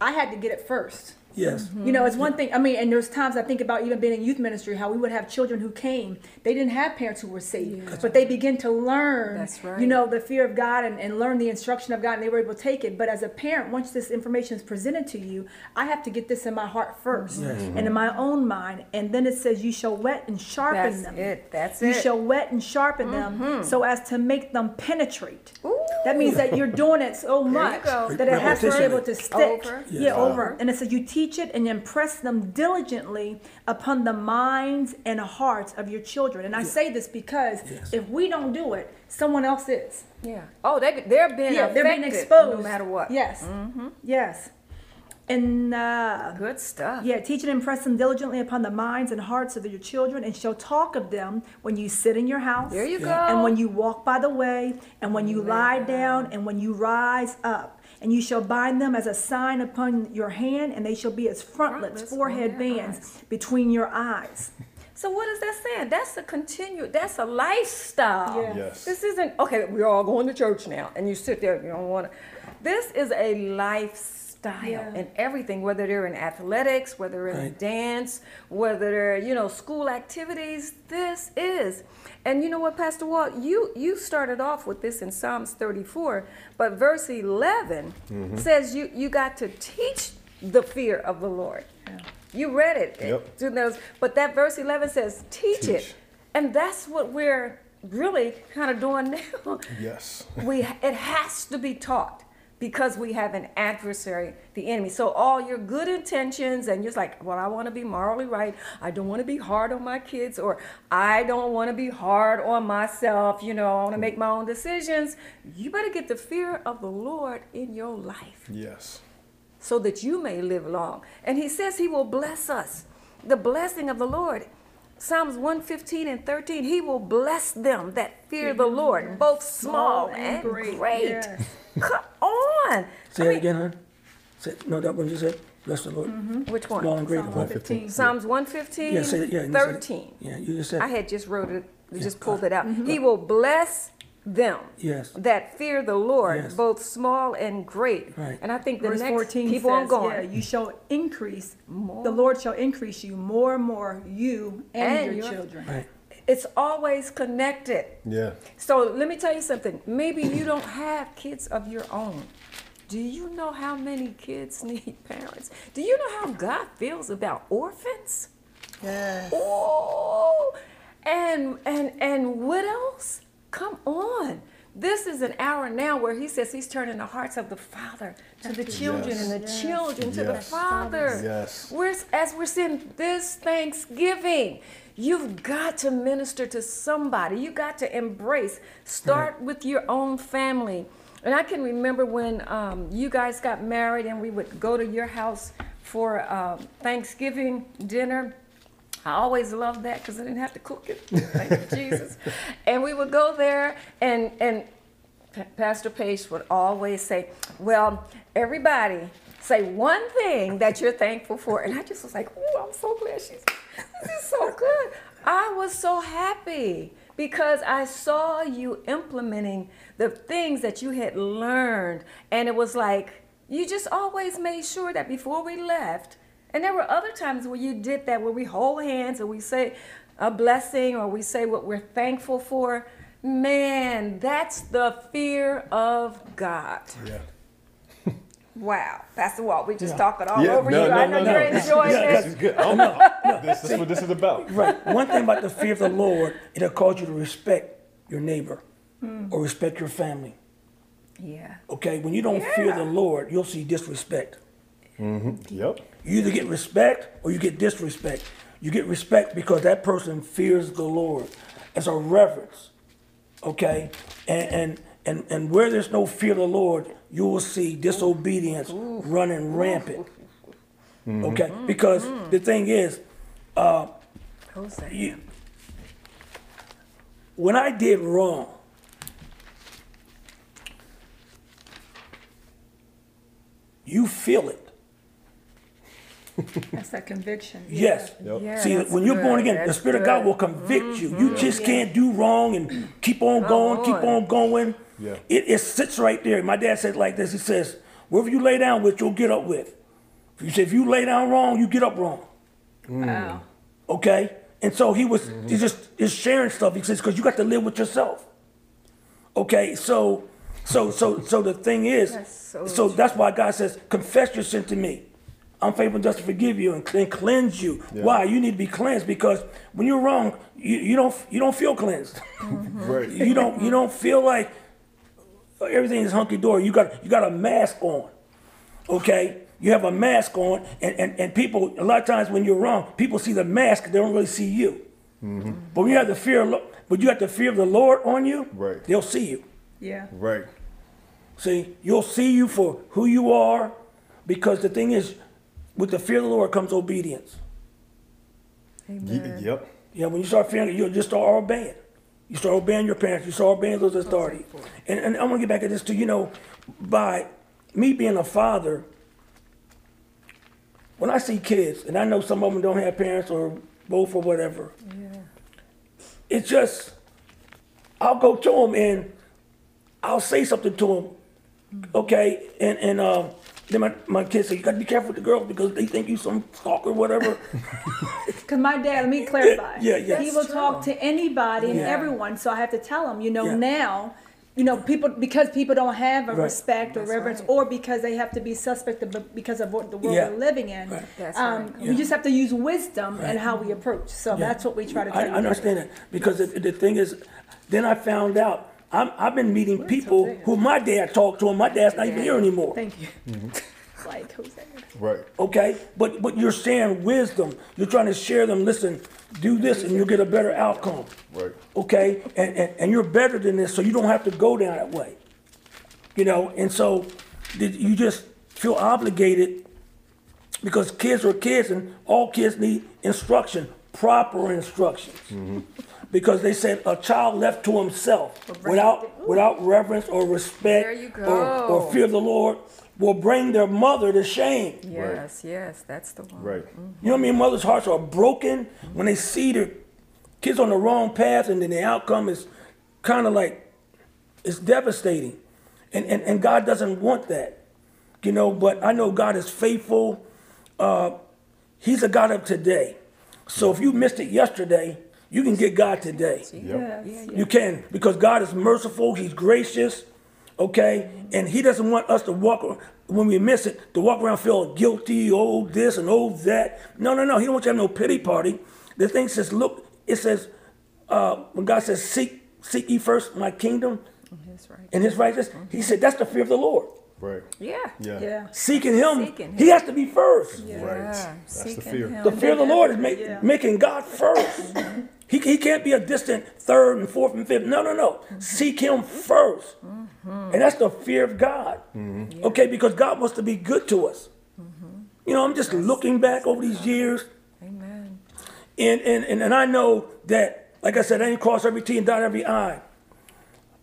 I had to get it first. Yes. You know, it's one thing. I mean, and there's times I think about even being in youth ministry, how we would have children who came. They didn't have parents who were saved, but they begin to learn, That's right. you know, the fear of God and, and learn the instruction of God, and they were able to take it. But as a parent, once this information is presented to you, I have to get this in my heart 1st and in my own mind. And then it says, You shall wet and sharpen That's them. it. That's you it. Mm-hmm. shall wet and sharpen them so as to make them penetrate. That means that you're doing it so much that it has to be able to stick. Over. Yeah, over. And it says you teach it and impress them diligently upon the minds and hearts of your children. And I say this because Yes. if we don't do it, someone else is. Yeah. Oh, they, they're being yeah, they're being exposed no matter what. Yes. Yes. And uh, Good stuff. yeah, teach and impress them diligently upon the minds and hearts of your children, and shall talk of them when you sit in your house. There you go. And when you walk by the way, and when you lie down, and when you rise up. And you shall bind them as a sign upon your hand, and they shall be as frontlets, Frontlets forehead bands eyes. between your eyes. So what is that saying? That's a continue. That's a lifestyle. Yeah. Yes. This isn't okay. We're all going to church now, and you sit there. You don't want to. This is a lifestyle Yeah. in everything. Whether they're in athletics, whether they're in dance, whether they're you know school activities. This is. And you know what, Pastor Walt, you you started off with this in Psalms 34, but verse 11 mm-hmm. says you you got to teach the fear of the Lord. You read it. Yep. to those- But that verse 11 says, teach, it. And that's what we're really kind of doing now. Yes. we, it has to be taught because we have an adversary, the enemy. So all your good intentions and you're just like, well, I want to be morally right. I don't want to be hard on my kids or I don't want to be hard on myself. You know, I want to make my own decisions. You better get the fear of the Lord in your life Yes. so that you may live long. And he says he will bless us. The blessing of the Lord. Psalms 115 and 13, he will bless them that fear the Lord, both small and great. Yes. Come on. Say I it mean, again, hon. Say, no, that one you said. Bless the Lord. Mm-hmm. Which one? Small one? and great. Psalm are. 115. Psalms 115, Yeah, say it, yeah. you said it. 13. Yeah, you just said. I had just wrote it, just pulled it out. Mm-hmm. He will bless them Yes. that fear the Lord, Yes. both small and great. Right. And I think the Verse next 14 keep says, on going. Yeah, you shall increase. More. The Lord shall increase you more and more, you and, And your, your- children. Right. It's always connected. Yeah. So let me tell you something. Maybe you don't have kids of your own. Do you know how many kids need parents? Do you know how God feels about orphans? Yes. Oh, and and and widows. Come on. This is an hour now where he says he's turning the hearts of the father to the children Yes. and the children to the father. Yes. We're, as we're seeing this Thanksgiving, you've got to minister to somebody. You got to embrace. Start with your own family. And I can remember when um, you guys got married and we would go to your house for um, Thanksgiving dinner. I always loved that because I didn't have to cook it. Thank you, Jesus. And we would go there, and and Pa- Pastor Paige would always say, "Well, everybody say one thing that you're thankful for." And I just was like, "Oh, I'm so glad she's. This is so good." I was so happy because I saw you implementing the things that you had learned, and it was like you just always made sure that before we left. And there were other times where you did that, where we hold hands and we say a blessing or we say what we're thankful for. Man, that's the fear of God. Yeah. Wow. Pastor Walt, we just Yeah. talking all Yeah, over no, you. no, I know no, you're no. enjoying Yeah, this. This is good. I don't know. This, this is what this is about. Right. One thing about the fear of the Lord, it'll cause you to respect your neighbor or respect your family. Yeah. Okay? When you don't fear the Lord, you'll see disrespect. Mm-hmm. Yep. You either get respect or you get disrespect. You get respect because that person fears the Lord. It's a reverence. Okay? And and and, and where there's no fear of the Lord, you will see disobedience running rampant. Okay? Because the thing is, uh, Hosea. you, when I did wrong, you feel it. That's that conviction. Yes. Yep. Yeah, See, when you're born good. again, the That's Spirit of God will convict you. You mm-hmm. just can't do wrong and keep on going, keep on. on going. Yeah. It, it sits right there. My dad said like this. He says, wherever you lay down with, you'll get up with. He said, if you lay down wrong, you get up wrong. Mm. Wow. Okay? And so he was mm-hmm. he just is sharing stuff. He says, because you got to live with yourself. Okay, so so so so the thing is, That's so so that's why God says, confess your sin to me. I'm faithful and just to forgive you and, and cleanse you. Why? You need to be cleansed because when you're wrong, you, you don't you don't feel cleansed. Right. you don't you don't feel like everything is hunky dory. You got you got a mask on. Okay? You have a mask on and, and, and people a lot of times when you're wrong, people see the mask, they don't really see you. Mm-hmm. But when you have the fear of but you have the fear of the Lord on you, Right. they'll see you. Yeah. Right. See, you'll see you for who you are, because the thing is, with the fear of the Lord comes obedience. Y- yep. Yeah, when you start fearing, you'll just start obeying. You start obeying your parents. You start obeying those authority. And, and I want to get back to this too. You know, by me being a father, when I see kids, and I know some of them don't have parents or both or whatever, it's just I'll go to them and I'll say something to them, okay? And and um, then my, my kids say, you got to be careful with the girls because they think you some stalker or whatever. Because my dad, let me clarify. Yeah, yeah. He will That's talk to anybody and Yeah. everyone. So I have to tell him, you know, Yeah. now, you know, people because people don't have a Right. respect or reverence, right. or because they have to be suspect of, because of what the world Yeah. we're living in. Right. That's um, right. We just have to use wisdom and how we approach. So that's what we try to. I, tell I understand that because the, the thing is, then I found out I'm, I've been meeting people who my dad talked to, and my dad's not even here anymore. Thank you. Mm-hmm. like Jose. Right. Okay, but but you're sharing wisdom. You're trying to share them. Listen, do this, and you'll get a better outcome. Right. Okay, and, and and you're better than this, so you don't have to go down that way. You know, and so did you just feel obligated because kids are kids, and all kids need instruction, proper instructions. Mm-hmm. Because they said a child left to himself without without reverence or respect or, or fear of the Lord, will bring their mother to shame. Yes, yes, that's the one. Right. You know what I mean? Mothers' hearts are broken when they see their kids on the wrong path and then the outcome is kind of like, it's devastating. And, and, and God doesn't want that. You know, but I know God is faithful. Uh, he's a God of today. So if you missed it yesterday, you can get God today. Yep. Yes. You can because God is merciful. He's gracious. Okay, and He doesn't want us to walk when we miss it to walk around feeling guilty. Oh, this and oh that. No, no, no. He don't want you to have no pity party. The thing says, look. It says uh, when God says, "Seek, seek ye first my kingdom That's right. and His righteousness." He said that's the fear of the Lord. Right. Yeah. Yeah. Yeah. Seeking Him, Seeking He has to be first. Yeah. Right. That's the fear. him. The fear of the Lord is make, Yeah. making God first. He, he can't be a distant third and fourth and fifth. No, no, no. Seek Him 1st mm-hmm. And that's the fear of God. Mm-hmm. Okay, because God wants to be good to us. Mm-hmm. You know, I'm just looking back over these years, Amen. and, and, and, and I know that, like I said, I didn't cross every T and dot every I.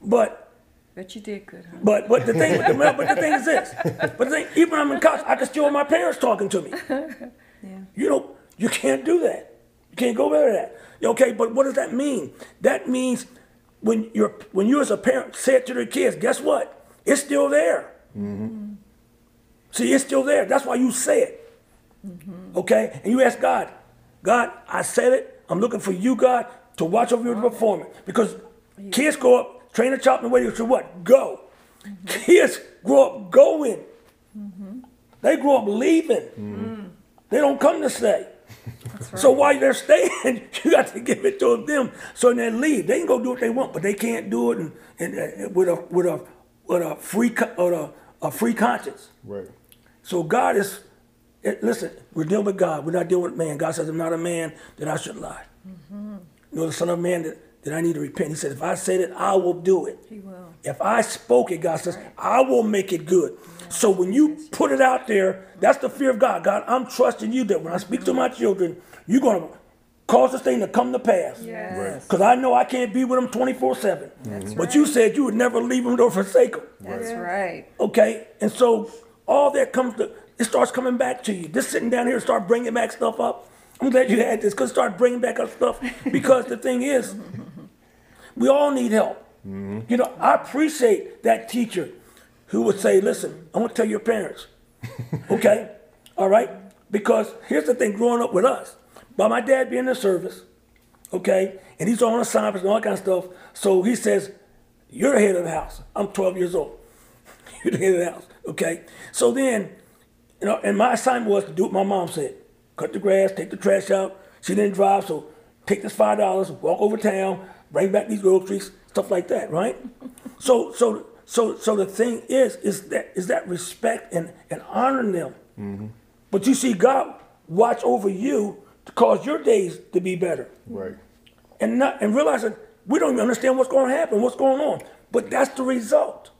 But But you did good, huh? but but the thing but the, but the thing is this. But the thing, even when I'm in college, I can still hear my parents talking to me. Yeah. You know, you can't do that. You can't go over that. Okay, but what does that mean? That means when you're when you as a parent say it to their kids, guess what? It's still there. Mm-hmm. See, it's still there. That's why you say it. Mm-hmm. Okay? And you ask God, God, I said it. I'm looking for you, God, to watch over your performance. Because kids grow up, train a child in the way should what? Go. Mm-hmm. Kids grow up going. They grow up leaving. They don't come to stay. So while they're staying, you got to give it to them so they leave. They can go do what they want, but they can't do it and, and, uh, with a with a with a free co- or a, a free conscience. Right. So God is, eh, listen, we're dealing with God. We're not dealing with man. God says, I'm not a man that I should lie. Nor the son of man that, that I need to repent. He said, if I said it, I will do it. He will. If I spoke it, God says, I will make it good. So when you put it out there, that's the fear of God. God, I'm trusting you that when I speak to my children, you're going to cause this thing to come to pass. Yes. Because I know I can't be with them 24 7. But you said you would never leave them nor forsake them. That's right. Okay? And so all that comes to, it starts coming back to you. Just sitting down here and start bringing back stuff up. I'm glad you had this because start bringing back up stuff. Because the thing is, we all need help. Mm-hmm. You know, I appreciate that teacher who would say, listen, I want to tell your parents. Okay? All right? Because here's the thing growing up with us, by my dad being in the service, okay, and he's on assignments and all that kind of stuff. So he says, You're the head of the house. I'm 12 years old. You're the head of the house. Okay? So then, you know, and my assignment was to do what my mom said. Cut the grass, take the trash out. She didn't drive, so take this five dollars, walk over town, bring back these groceries, stuff like that, right? so so so so the thing is, is that is that respect and, and honoring them. Mm-hmm. But you see God watch over you to cause your days to be better Right. and not and realizing we don't even understand what's going to happen, what's going on. But that's the result.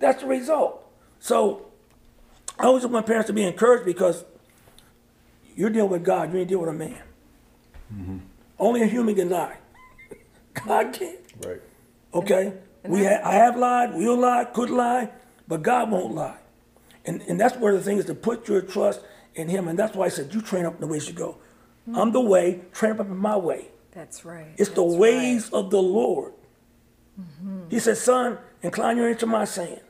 That's the result. So I always want my parents to be encouraged because you're dealing with God, you ain't dealing with a man. Mm-hmm. Only a human can lie. God can't. Right. Okay? we ha- I have lied, will lie, could lie, but God won't lie. And, and that's where the thing is to put your trust in Him. And that's why I said, You train up in the ways you go. Hmm. I'm the way, train up in my way. That's right. It's the That's ways of the Lord. Mm-hmm. He said, Son, incline your ear to my sayings.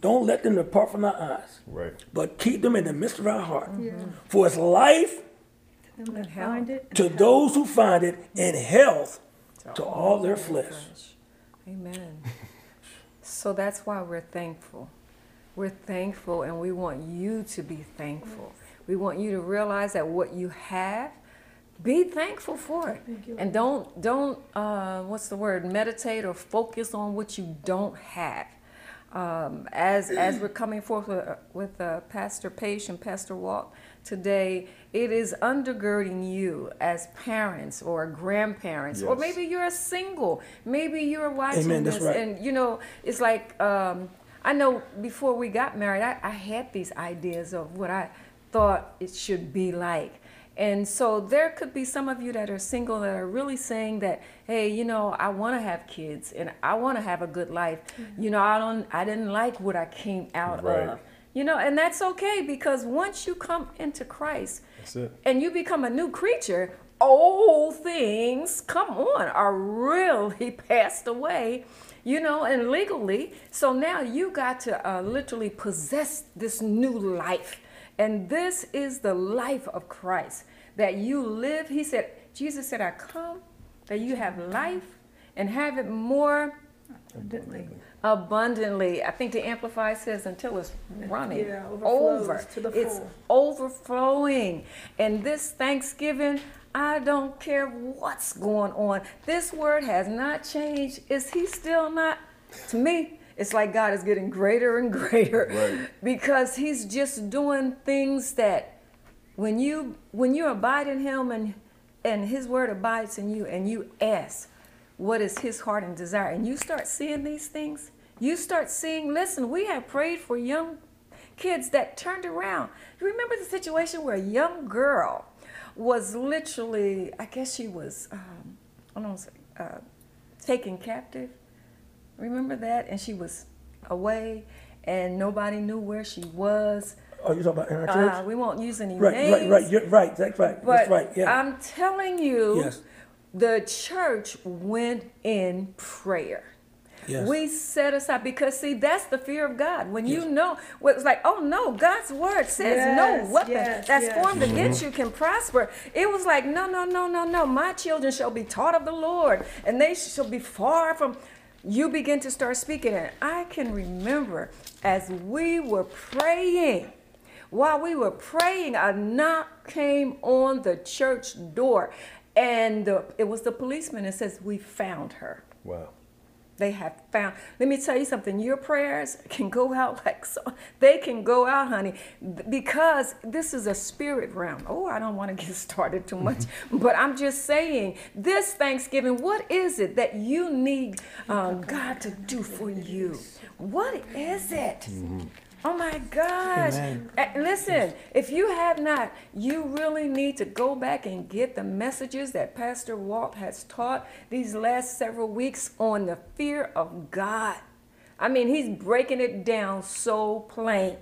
Don't let them depart from our eyes, Right. but keep them in the midst of our heart. Mm-hmm. For it's life Them that find it. to those who find it, and health to all their flesh. Amen. so that's why we're thankful. We're thankful and we want you to be thankful. We want you to realize that what you have, be thankful for it. And don't don't uh, what's the word? Meditate or focus on what you don't have. Um, as as we're coming forth with, with uh, Pastor Paige and Pastor Walk today, it is undergirding you as parents or grandparents, or maybe you're a single, maybe you're watching Amen, this, right. and you know it's like um, I know before we got married, I, I had these ideas of what I thought it should be like, And so there could be some of you that are single that are really saying that, hey, you know, I want to have kids and I want to have a good life. You know, I don't I didn't like what I came out Right. of. You know, and that's okay because once you come into Christ and you become a new creature, old things, come on, are really passed away, you know, and legally. So now you got to uh, literally possess this new life. And this is the life of Christ that you live. He said, Jesus said, I come that you have life and have it more Abundantly. Abundantly. I think the Amplify says until it's running Yeah, over. to the it's full. overflowing. And this Thanksgiving, I don't care what's going on. This word has not changed. Is he still not? To me, it's like God is getting greater and greater Right. because he's just doing things that when you when you abide in him and and his word abides in you and you ask what is his heart and desire and you start seeing these things you start seeing listen we have prayed for young kids that turned around you remember the situation where a young girl was literally i guess she was um, i don't know uh, taken captive remember that and she was away and nobody knew where she was Oh, you talking about in our church? uh, we won't use any right, names right, right. You're right. That's right. but That's right. Yeah. I'm telling you, Yes. the church went in prayer. Yes. We set aside because see that's the fear of God. When you know what it's like, oh no, God's word says Yes, no weapon yes, that's yes. formed mm-hmm. against you can prosper. It was like, no, no, no, no, no. My children shall be taught of the Lord, and they shall be far from you begin to start speaking and I can remember as we were praying while we were praying, a knock came on the church door, and the, it was the policeman that says, "We found her." Wow. They have found. Let me tell you something. Your prayers can go out like so. They can go out, honey, because this is a spirit realm. Oh, I don't want to get started too much, but I'm just saying. This Thanksgiving, what is it that you need um, God to do for you? What is it? Oh my gosh. Amen. Listen, if you have not, you really need to go back and get the messages that Pastor Walt has taught these last several weeks on the fear of God. I mean, he's breaking it down so plain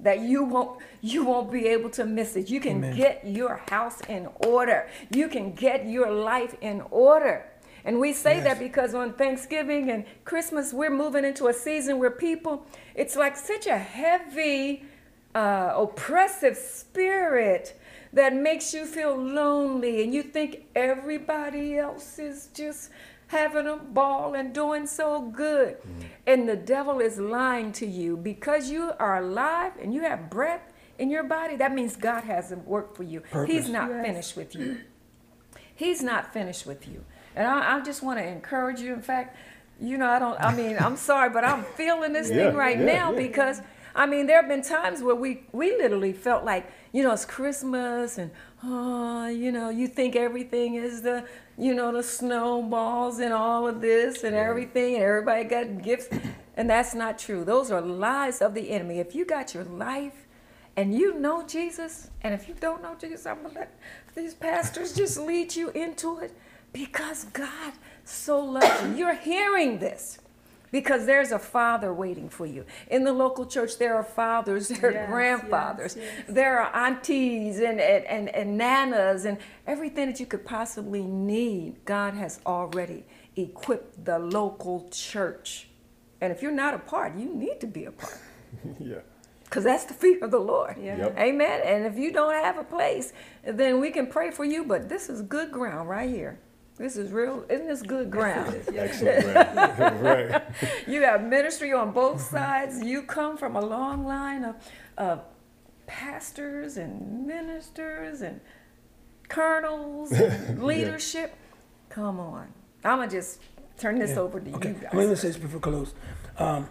that you won't you won't be able to miss it. You can Amen. get your house in order. You can get your life in order. And we say Yes. that because on Thanksgiving and Christmas, we're moving into a season where people, it's like such a heavy, uh, oppressive spirit that makes you feel lonely and you think everybody else is just having a ball and doing so good. And the devil is lying to you because you are alive and you have breath in your body. That means God hasn't worked for you. He's not Yes. finished with you. He's not finished with you. And I, I just want to encourage you. In fact, you know, I don't, I mean, I'm sorry, but I'm feeling this Yeah, thing right yeah, now yeah. because, I mean, there have been times where we, we literally felt like, you know, it's Christmas and, oh, you know, you think everything is the, you know, the snowballs and all of this and everything, and everybody got gifts. And that's not true. Those are lies of the enemy. If you got your life and you know Jesus, and if you don't know Jesus, I'm gonna let these pastors just lead you into it because God so loves you. You're hearing this because there's a father waiting for you. In the local church, there are fathers, there are Yes, grandfathers, yes, yes. there are aunties and, and, and, and nanas and everything that you could possibly need. God has already equipped the local church. And if you're not a part, you need to be a part yeah. because that's the fear of the Lord. Yeah. Yep. Amen. And if you don't have a place, then we can pray for you. But this is good ground right here. This is real. Isn't this good ground? Excellent. Right. right. you have ministry on both sides. You come from a long line of, of pastors and ministers and colonels and leadership. Come on. I'm going to just turn this Yeah. over to Okay. you guys. Let me say this before we close. Um,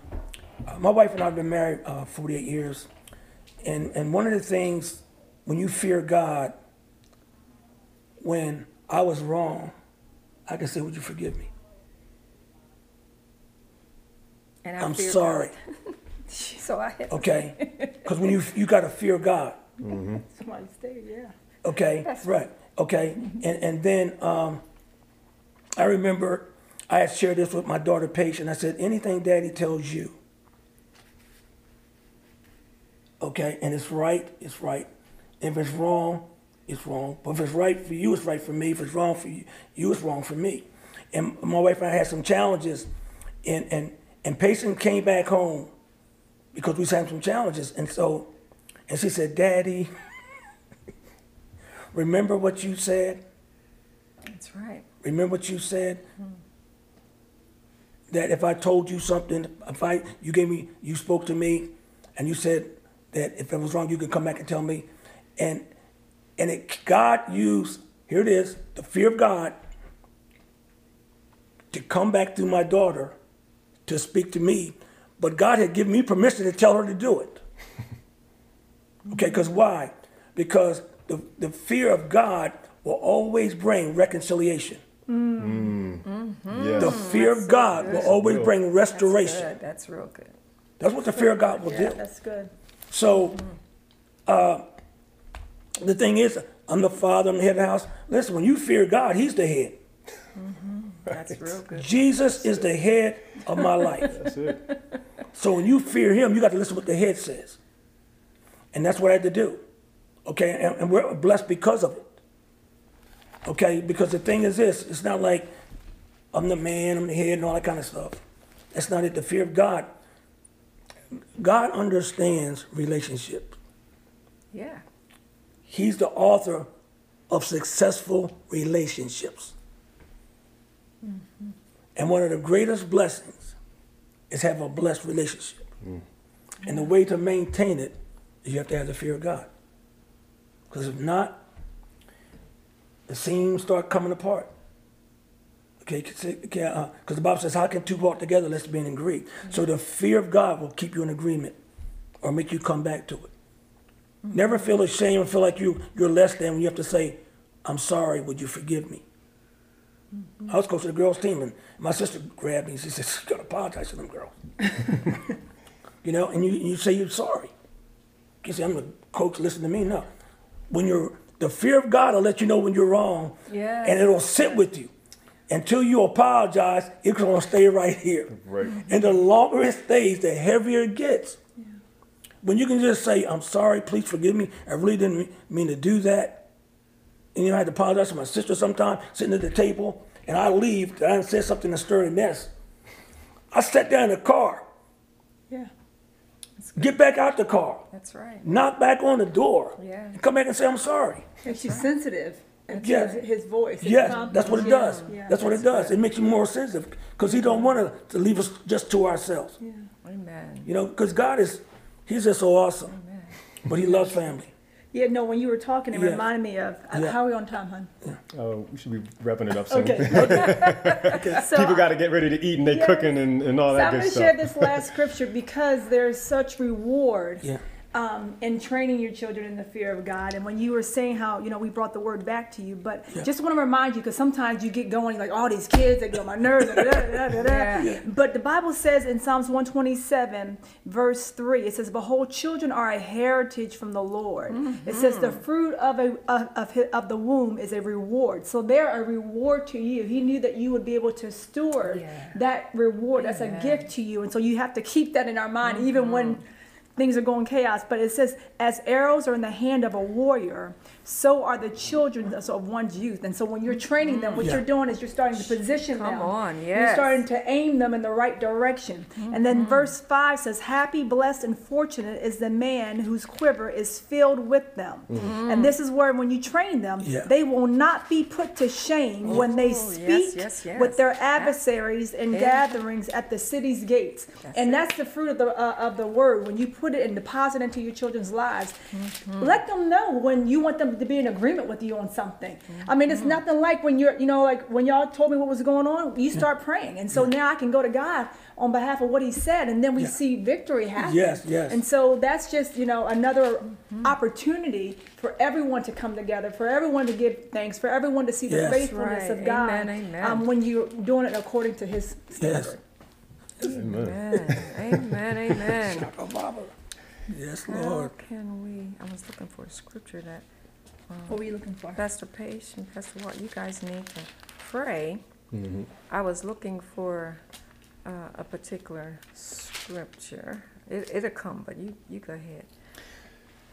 uh, my wife and I have been married uh, 48 years, and and one of the things when you fear God, when I was wrong, I can say, "Would you forgive me?" And I I'm sorry. So I had Okay, because when you you got to fear God. Somebody stayed, yeah. Okay, That's right. Okay, and and then um, I remember I had shared this with my daughter Paige, and I said, anything Daddy tells you, okay, and it's right, it's right. If it's wrong, it's wrong. But if it's right for you, it's right for me. If it's wrong for you, you it's wrong for me. And my wife and I had some challenges, and and and Payson came back home because we had some challenges, and so, and she said, Daddy. Remember what you said? That's right. Remember what you said? That if I told you something, if I you gave me you spoke to me and you said that if it was wrong you could come back and tell me. And and it God used, here it is, the fear of God to come back through my daughter to speak to me. But God had given me permission to tell her to do it. Okay, because why? Because the, the fear of God will always bring reconciliation. Mm. Mm-hmm. Yes. The mm-hmm. fear of God will always bring That's restoration. good. That's real good. That's what the fear of God will Yeah, do. that's good. So, mm-hmm. uh, the thing is, I'm the father, I'm the head of the house. Listen, when you fear God, He's the head. Mm-hmm. That's real good. Jesus is the head of my life. That's it. So when you fear Him, you got to listen to what the head says. And that's what I had to do. Okay, and, and we're blessed because of it. Okay, because the thing is this it's not like I'm the man, I'm the head, and all that kind of stuff. That's not it. The fear of God. God understands relationships. Yeah. He's the author of successful relationships. Mm-hmm. And one of the greatest blessings is have a blessed relationship. Mm-hmm. And the way to maintain it is you have to have the fear of God. Because if not, the seams start coming apart. Okay, because uh, the Bible says, "How can two walk together unless being in agreed?" Mm-hmm. So the fear of God will keep you in agreement, or make you come back to it. Never feel ashamed or feel like you you're less than when you have to say, "I'm sorry. Would you forgive me?" Mm-hmm. I was coaching the girls' team, and my sister grabbed me and she said, "You gotta apologize to them girls." you know, and you you say you're sorry. You say, "I'm the coach. Listen to me." No, when you're the fear of God will let you know when you're wrong, Yes. and it'll sit with you until you apologize. It's gonna stay right here. Right. And the longer it stays, the heavier it gets. When you can just say, I'm sorry, please forgive me, I really didn't mean to do that. And you know, I had to apologize to my sister sometime, sitting at the table, and I leave, and I said something to stir the mess. I sat down in the car, Yeah. get back out the car, That's right. knock back on the door, Yeah. and come back and say, I'm sorry. Makes you sensitive. to Yes. His voice. his Yes, confidence. that's what it Yeah, does. yeah, That's what it does. It makes you more sensitive because he don't want to, to leave us just to ourselves. Yeah. Amen. You know, because God is, he's just so awesome. But he loves family. Yeah, no, when you were talking, it Yeah. reminded me of uh, Yeah. how are we on time, hon? Oh, we should be wrapping it up soon. Okay. so People got to get ready to eat and they Yes. cooking and, and all So that I'm good going to stuff. share this last scripture because there's such reward Yeah. Um, in training your children in the fear of God. And when you were saying how, you know, we brought the word back to you, but Yeah. just want to remind you because sometimes you get going, like, all these kids, they get on my nerves. da, da, da, da, da. Yeah. But the Bible says in Psalms 127, verse 3, it says, Behold, children are a heritage from the Lord. Mm-hmm. It says, The mm. fruit of, a, of, of, of the womb is a reward. So they're a reward to you. He knew that you would be able to steward Yeah. that reward. That's a gift to you. And so you have to keep that in our mind, even when mm-hmm. Things are going chaos. But it says, as arrows are in the hand of a warrior, so are the children of one's youth. And so when you're training them, what Yeah. you're doing is you're starting to position Come them. on, You're starting to aim them in the right direction. And then verse 5 says, Happy, blessed, and fortunate is the man whose quiver is filled with them. And this is where, when you train them, Yeah. they will not be put to shame when they Oh, yes, speak yes, yes. with their adversaries in Yeah. gatherings at the city's gates. and it. that's the fruit of the, uh, of the word. When you put it and deposit into your children's lives, Mm-hmm. let them know when you want them to be in agreement with you on something. I mean, it's Mm-hmm. nothing like when you're, you know, like when y'all told me what was going on, you start praying. And so now I can go to God on behalf of what he said, and then we Yeah. see victory happen. Yes, yes. And so that's just, you know, another Mm-hmm. opportunity for everyone to come together, for everyone to give thanks, for everyone to see the Yes. faithfulness Right. of God Amen, amen. Um, when you're doing it according to his Yes. standard. Amen. Amen. Amen. Amen. Shaka Baba. Yes, How Lord. can we? I was looking for a scripture that Mm-hmm. What were you looking for? Pastor Paige and Pastor Ward, you guys need to pray. Mm-hmm. I was looking for uh, a particular scripture. It, it'll come, but you, you go ahead.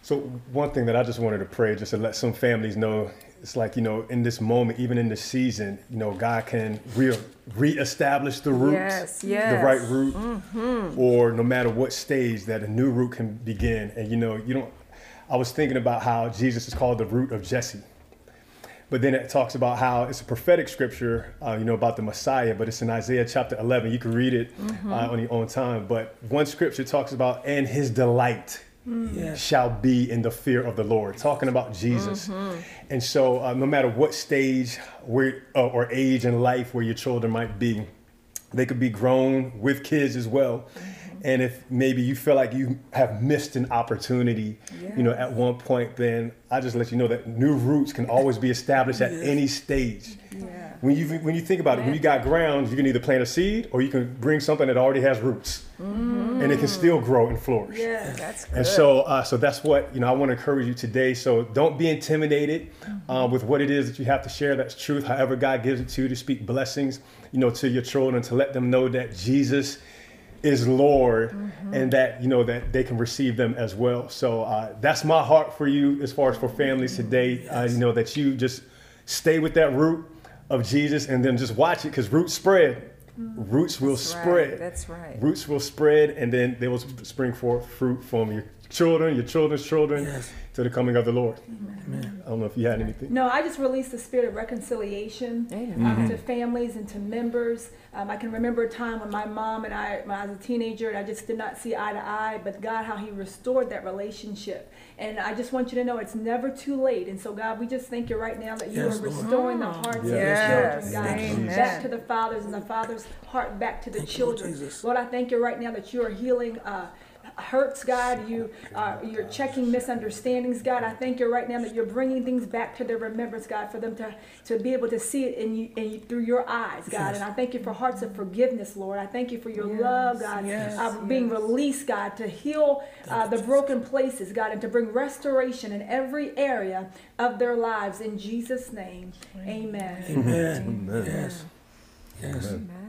So one thing that I just wanted to pray, just to let some families know, it's like you know, in this moment, even in this season, you know, God can re reestablish the root, Yes, the right root, mm-hmm. or no matter what stage, that a new root can begin. And you know, you don't. I was thinking about how Jesus is called the root of Jesse. But then it talks about how it's a prophetic scripture, uh, you know, about the Messiah, but it's in Isaiah chapter 11. You can read it uh, on your own time. But one scripture talks about, and his delight Yes. shall be in the fear of the Lord, talking about Jesus. And so, uh, no matter what stage where, uh, or age in life where your children might be, they could be grown with kids as well. And if maybe you feel like you have missed an opportunity, you know, at one point, then I just let you know that new roots can always be established at any stage. Yeah. When you when you think about it, when you got ground, you can either plant a seed or you can bring something that already has roots, and it can still grow and flourish. Yeah. That's good. And so, uh, so that's what you know. I want to encourage you today. So don't be intimidated uh, with what it is that you have to share. That's truth. However, God gives it to you to speak blessings, you know, to your children to let them know that Jesus is Lord, and that you know that they can receive them as well. So uh, that's my heart for you, as far as for families today. Uh, you know that you just stay with that root of Jesus, and then just watch it because roots spread. Roots will That's right. spread. That's right. Roots will spread, and then they will spring forth fruit from your children, your children's children, Yes. To the coming of the Lord. I don't know if you had anything. No, I just released the spirit of reconciliation Amen. um, to families and to members. Um, I can remember a time when my mom and I, when I was a teenager, and I just did not see eye to eye, but God, how He restored that relationship. And I just want you to know it's never too late. And so, God, we just thank you right now that you Yes, are Lord. restoring the hearts of the Lord. children, God, Amen. back to the fathers and the father's heart back to the Thank you, Lord children. Jesus. Lord, I thank you right now that you are healing. Uh, hurts, God. You uh, you're checking misunderstandings, God. I thank you right now that you're bringing things back to their remembrance, God, for them to to be able to see it in you, in you through your eyes, God. And I thank you for hearts of forgiveness, Lord. I thank you for your love, God, yes, uh, being released, God, to heal uh, the broken places, God, and to bring restoration in every area of their lives. In Jesus' name, Amen. Amen. Yes. Yes. Amen.